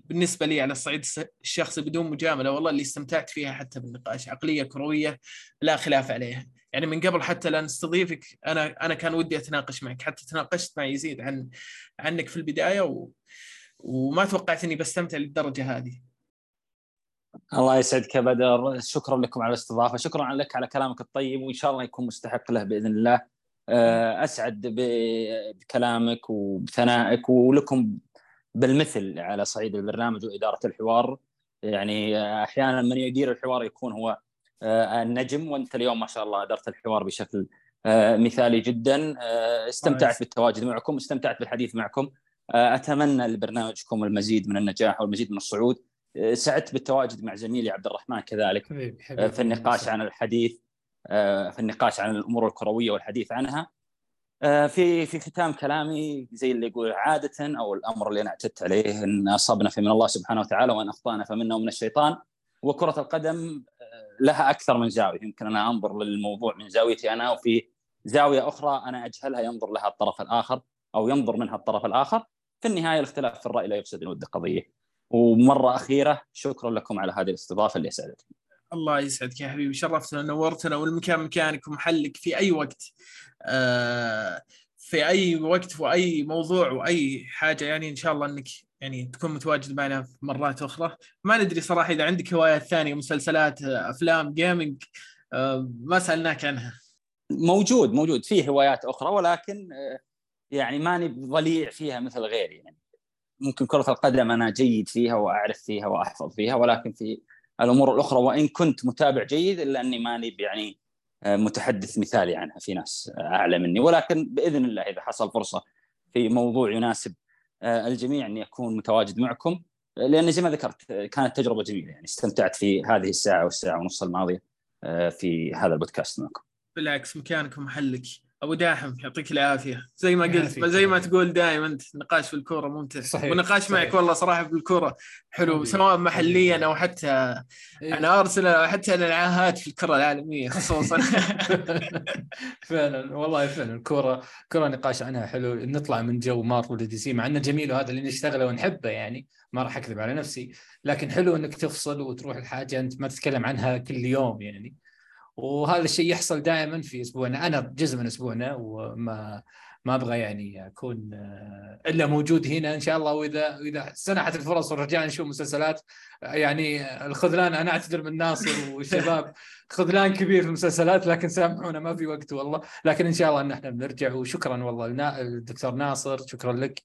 بالنسبة لي على الصعيد الشخصي بدون مجاملة والله اللي استمتعت فيها حتى بالنقاش عقلية كروية لا خلاف عليها. يعني من قبل حتى لا نستضيفك أنا أنا كان ودي أتناقش معك حتى تناقشت مع يزيد عن عنك في البداية و... وما توقعت إني بستمتع للدرجة هذه. الله يسعدك يا بدر. شكرا لكم على الاستضافة شكرا لك على كلامك الطيب وإن شاء الله يكون مستحق له بإذن الله. أسعد بكلامك وبثنائك ولكم بالمثل على صعيد البرنامج وإدارة الحوار. يعني أحيانا من يدير الحوار يكون هو آه، النجم وأنت اليوم ما شاء الله أدرت الحوار بشكل آه، مثالي جدا. استمتعت بالتواجد معكم استمتعت بالحديث معكم. أتمنى لبرنامجكم المزيد من النجاح والمزيد من الصعود. سعدت بالتواجد مع زميلي عبد الرحمن كذلك. حبيبي حبيبي. في النقاش عن الحديث. في النقاش عن الأمور الكروية والحديث عنها. في في ختام كلامي زي اللي يقول عادة أو الأمر اللي أنا اعتدت عليه إن اصبنا فمن الله سبحانه وتعالى وأن أخطأنا فمنا ومن الشيطان. وكرة القدم لها أكثر من زاوية. يمكن أنا أنظر للموضوع من زاويتي أنا وفي زاوية أخرى أنا أجهلها ينظر لها الطرف الآخر أو ينظر منها الطرف الآخر. في النهاية الاختلاف في الرأي لا يفسد الود قضية. ومرة أخيرة شكرا لكم على هذه الاستضافة اللي أسعدتني. الله يسعدك يا حبيبي شرفتنا ونورتنا والمكان مكانك ومحلك في أي وقت. آه، في أي وقت وأي موضوع وأي حاجة يعني إن شاء الله إنك يعني تكون متواجد معنا في مرات أخرى. ما ندري صراحة إذا عندك هوايات ثانية مسلسلات أفلام جيمنج آه، ما سألناك عنها. موجود موجود. في هوايات أخرى ولكن آه، يعني ماني ضليع فيها مثل غيري. يعني ممكن كرة القدم أنا جيد فيها وأعرف فيها وأحفظ فيها ولكن في الأمور الأخرى وإن كنت متابع جيد إلا أني ماني يعني آه، متحدث مثالي عنها في ناس أعلى مني. ولكن بإذن الله إذا حصل فرصة في موضوع يناسب آه، الجميع اني اكون متواجد معكم. لأن زي ما ذكرت كانت تجربة جميلة يعني استمتعت في هذه الساعة والساعة ونص الماضية آه، في هذا البودكاست معكم. بالعكس مكانك ومحلك أبو داحم يعطيك العافية. زي ما قلت زي ما تقول دائما أنت نقاش في الكورة ممتع. صحيح ونقاش صحيح. معك والله صراحة في الكورة حلو سواء محليا أو حتى إيه. أنا أرسنال أو حتى العاهات في الكرة العالمية خصوصا. فعلا والله فعلا. الكورة كره نقاش عنها حلو. نطلع من جو مارفل دي سي مع إنه جميل وهذا اللي نشتغله ونحبه يعني. ما راح أكذب على نفسي. لكن حلو إنك تفصل وتروح الحاجة أنت ما تتكلم عنها كل يوم يعني. وهذا الشيء يحصل دائما في أسبوعنا. أنا جزء من أسبوعنا وما ما أبغى يعني أكون آه، إلا موجود هنا إن شاء الله. واذا اذا سنحت الفرص ورجعنا نشوف مسلسلات يعني الخذلان أنا أعتذر من ناصر والشباب خذلان كبير في المسلسلات لكن سامحونا ما في وقت والله. لكن إن شاء الله إن إحنا بنرجع. وشكرا والله الدكتور ناصر شكرا لك.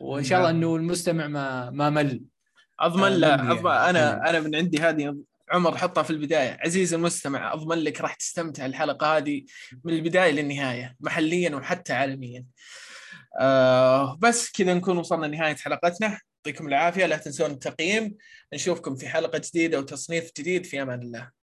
وإن شاء الله إنه المستمع ما ما مل. أضمن لا أضمن. أنا أنا من عندي هذه عمر حطها في البداية. عزيزي المستمع أضمن لك راح تستمتع الحلقة هذه من البداية للنهاية محليا وحتى عالميا. آه بس كذا نكون وصلنا لنهاية حلقتنا. يعطيكم العافية لا تنسون التقييم. نشوفكم في حلقة جديدة وتصنيف جديد في أمان الله.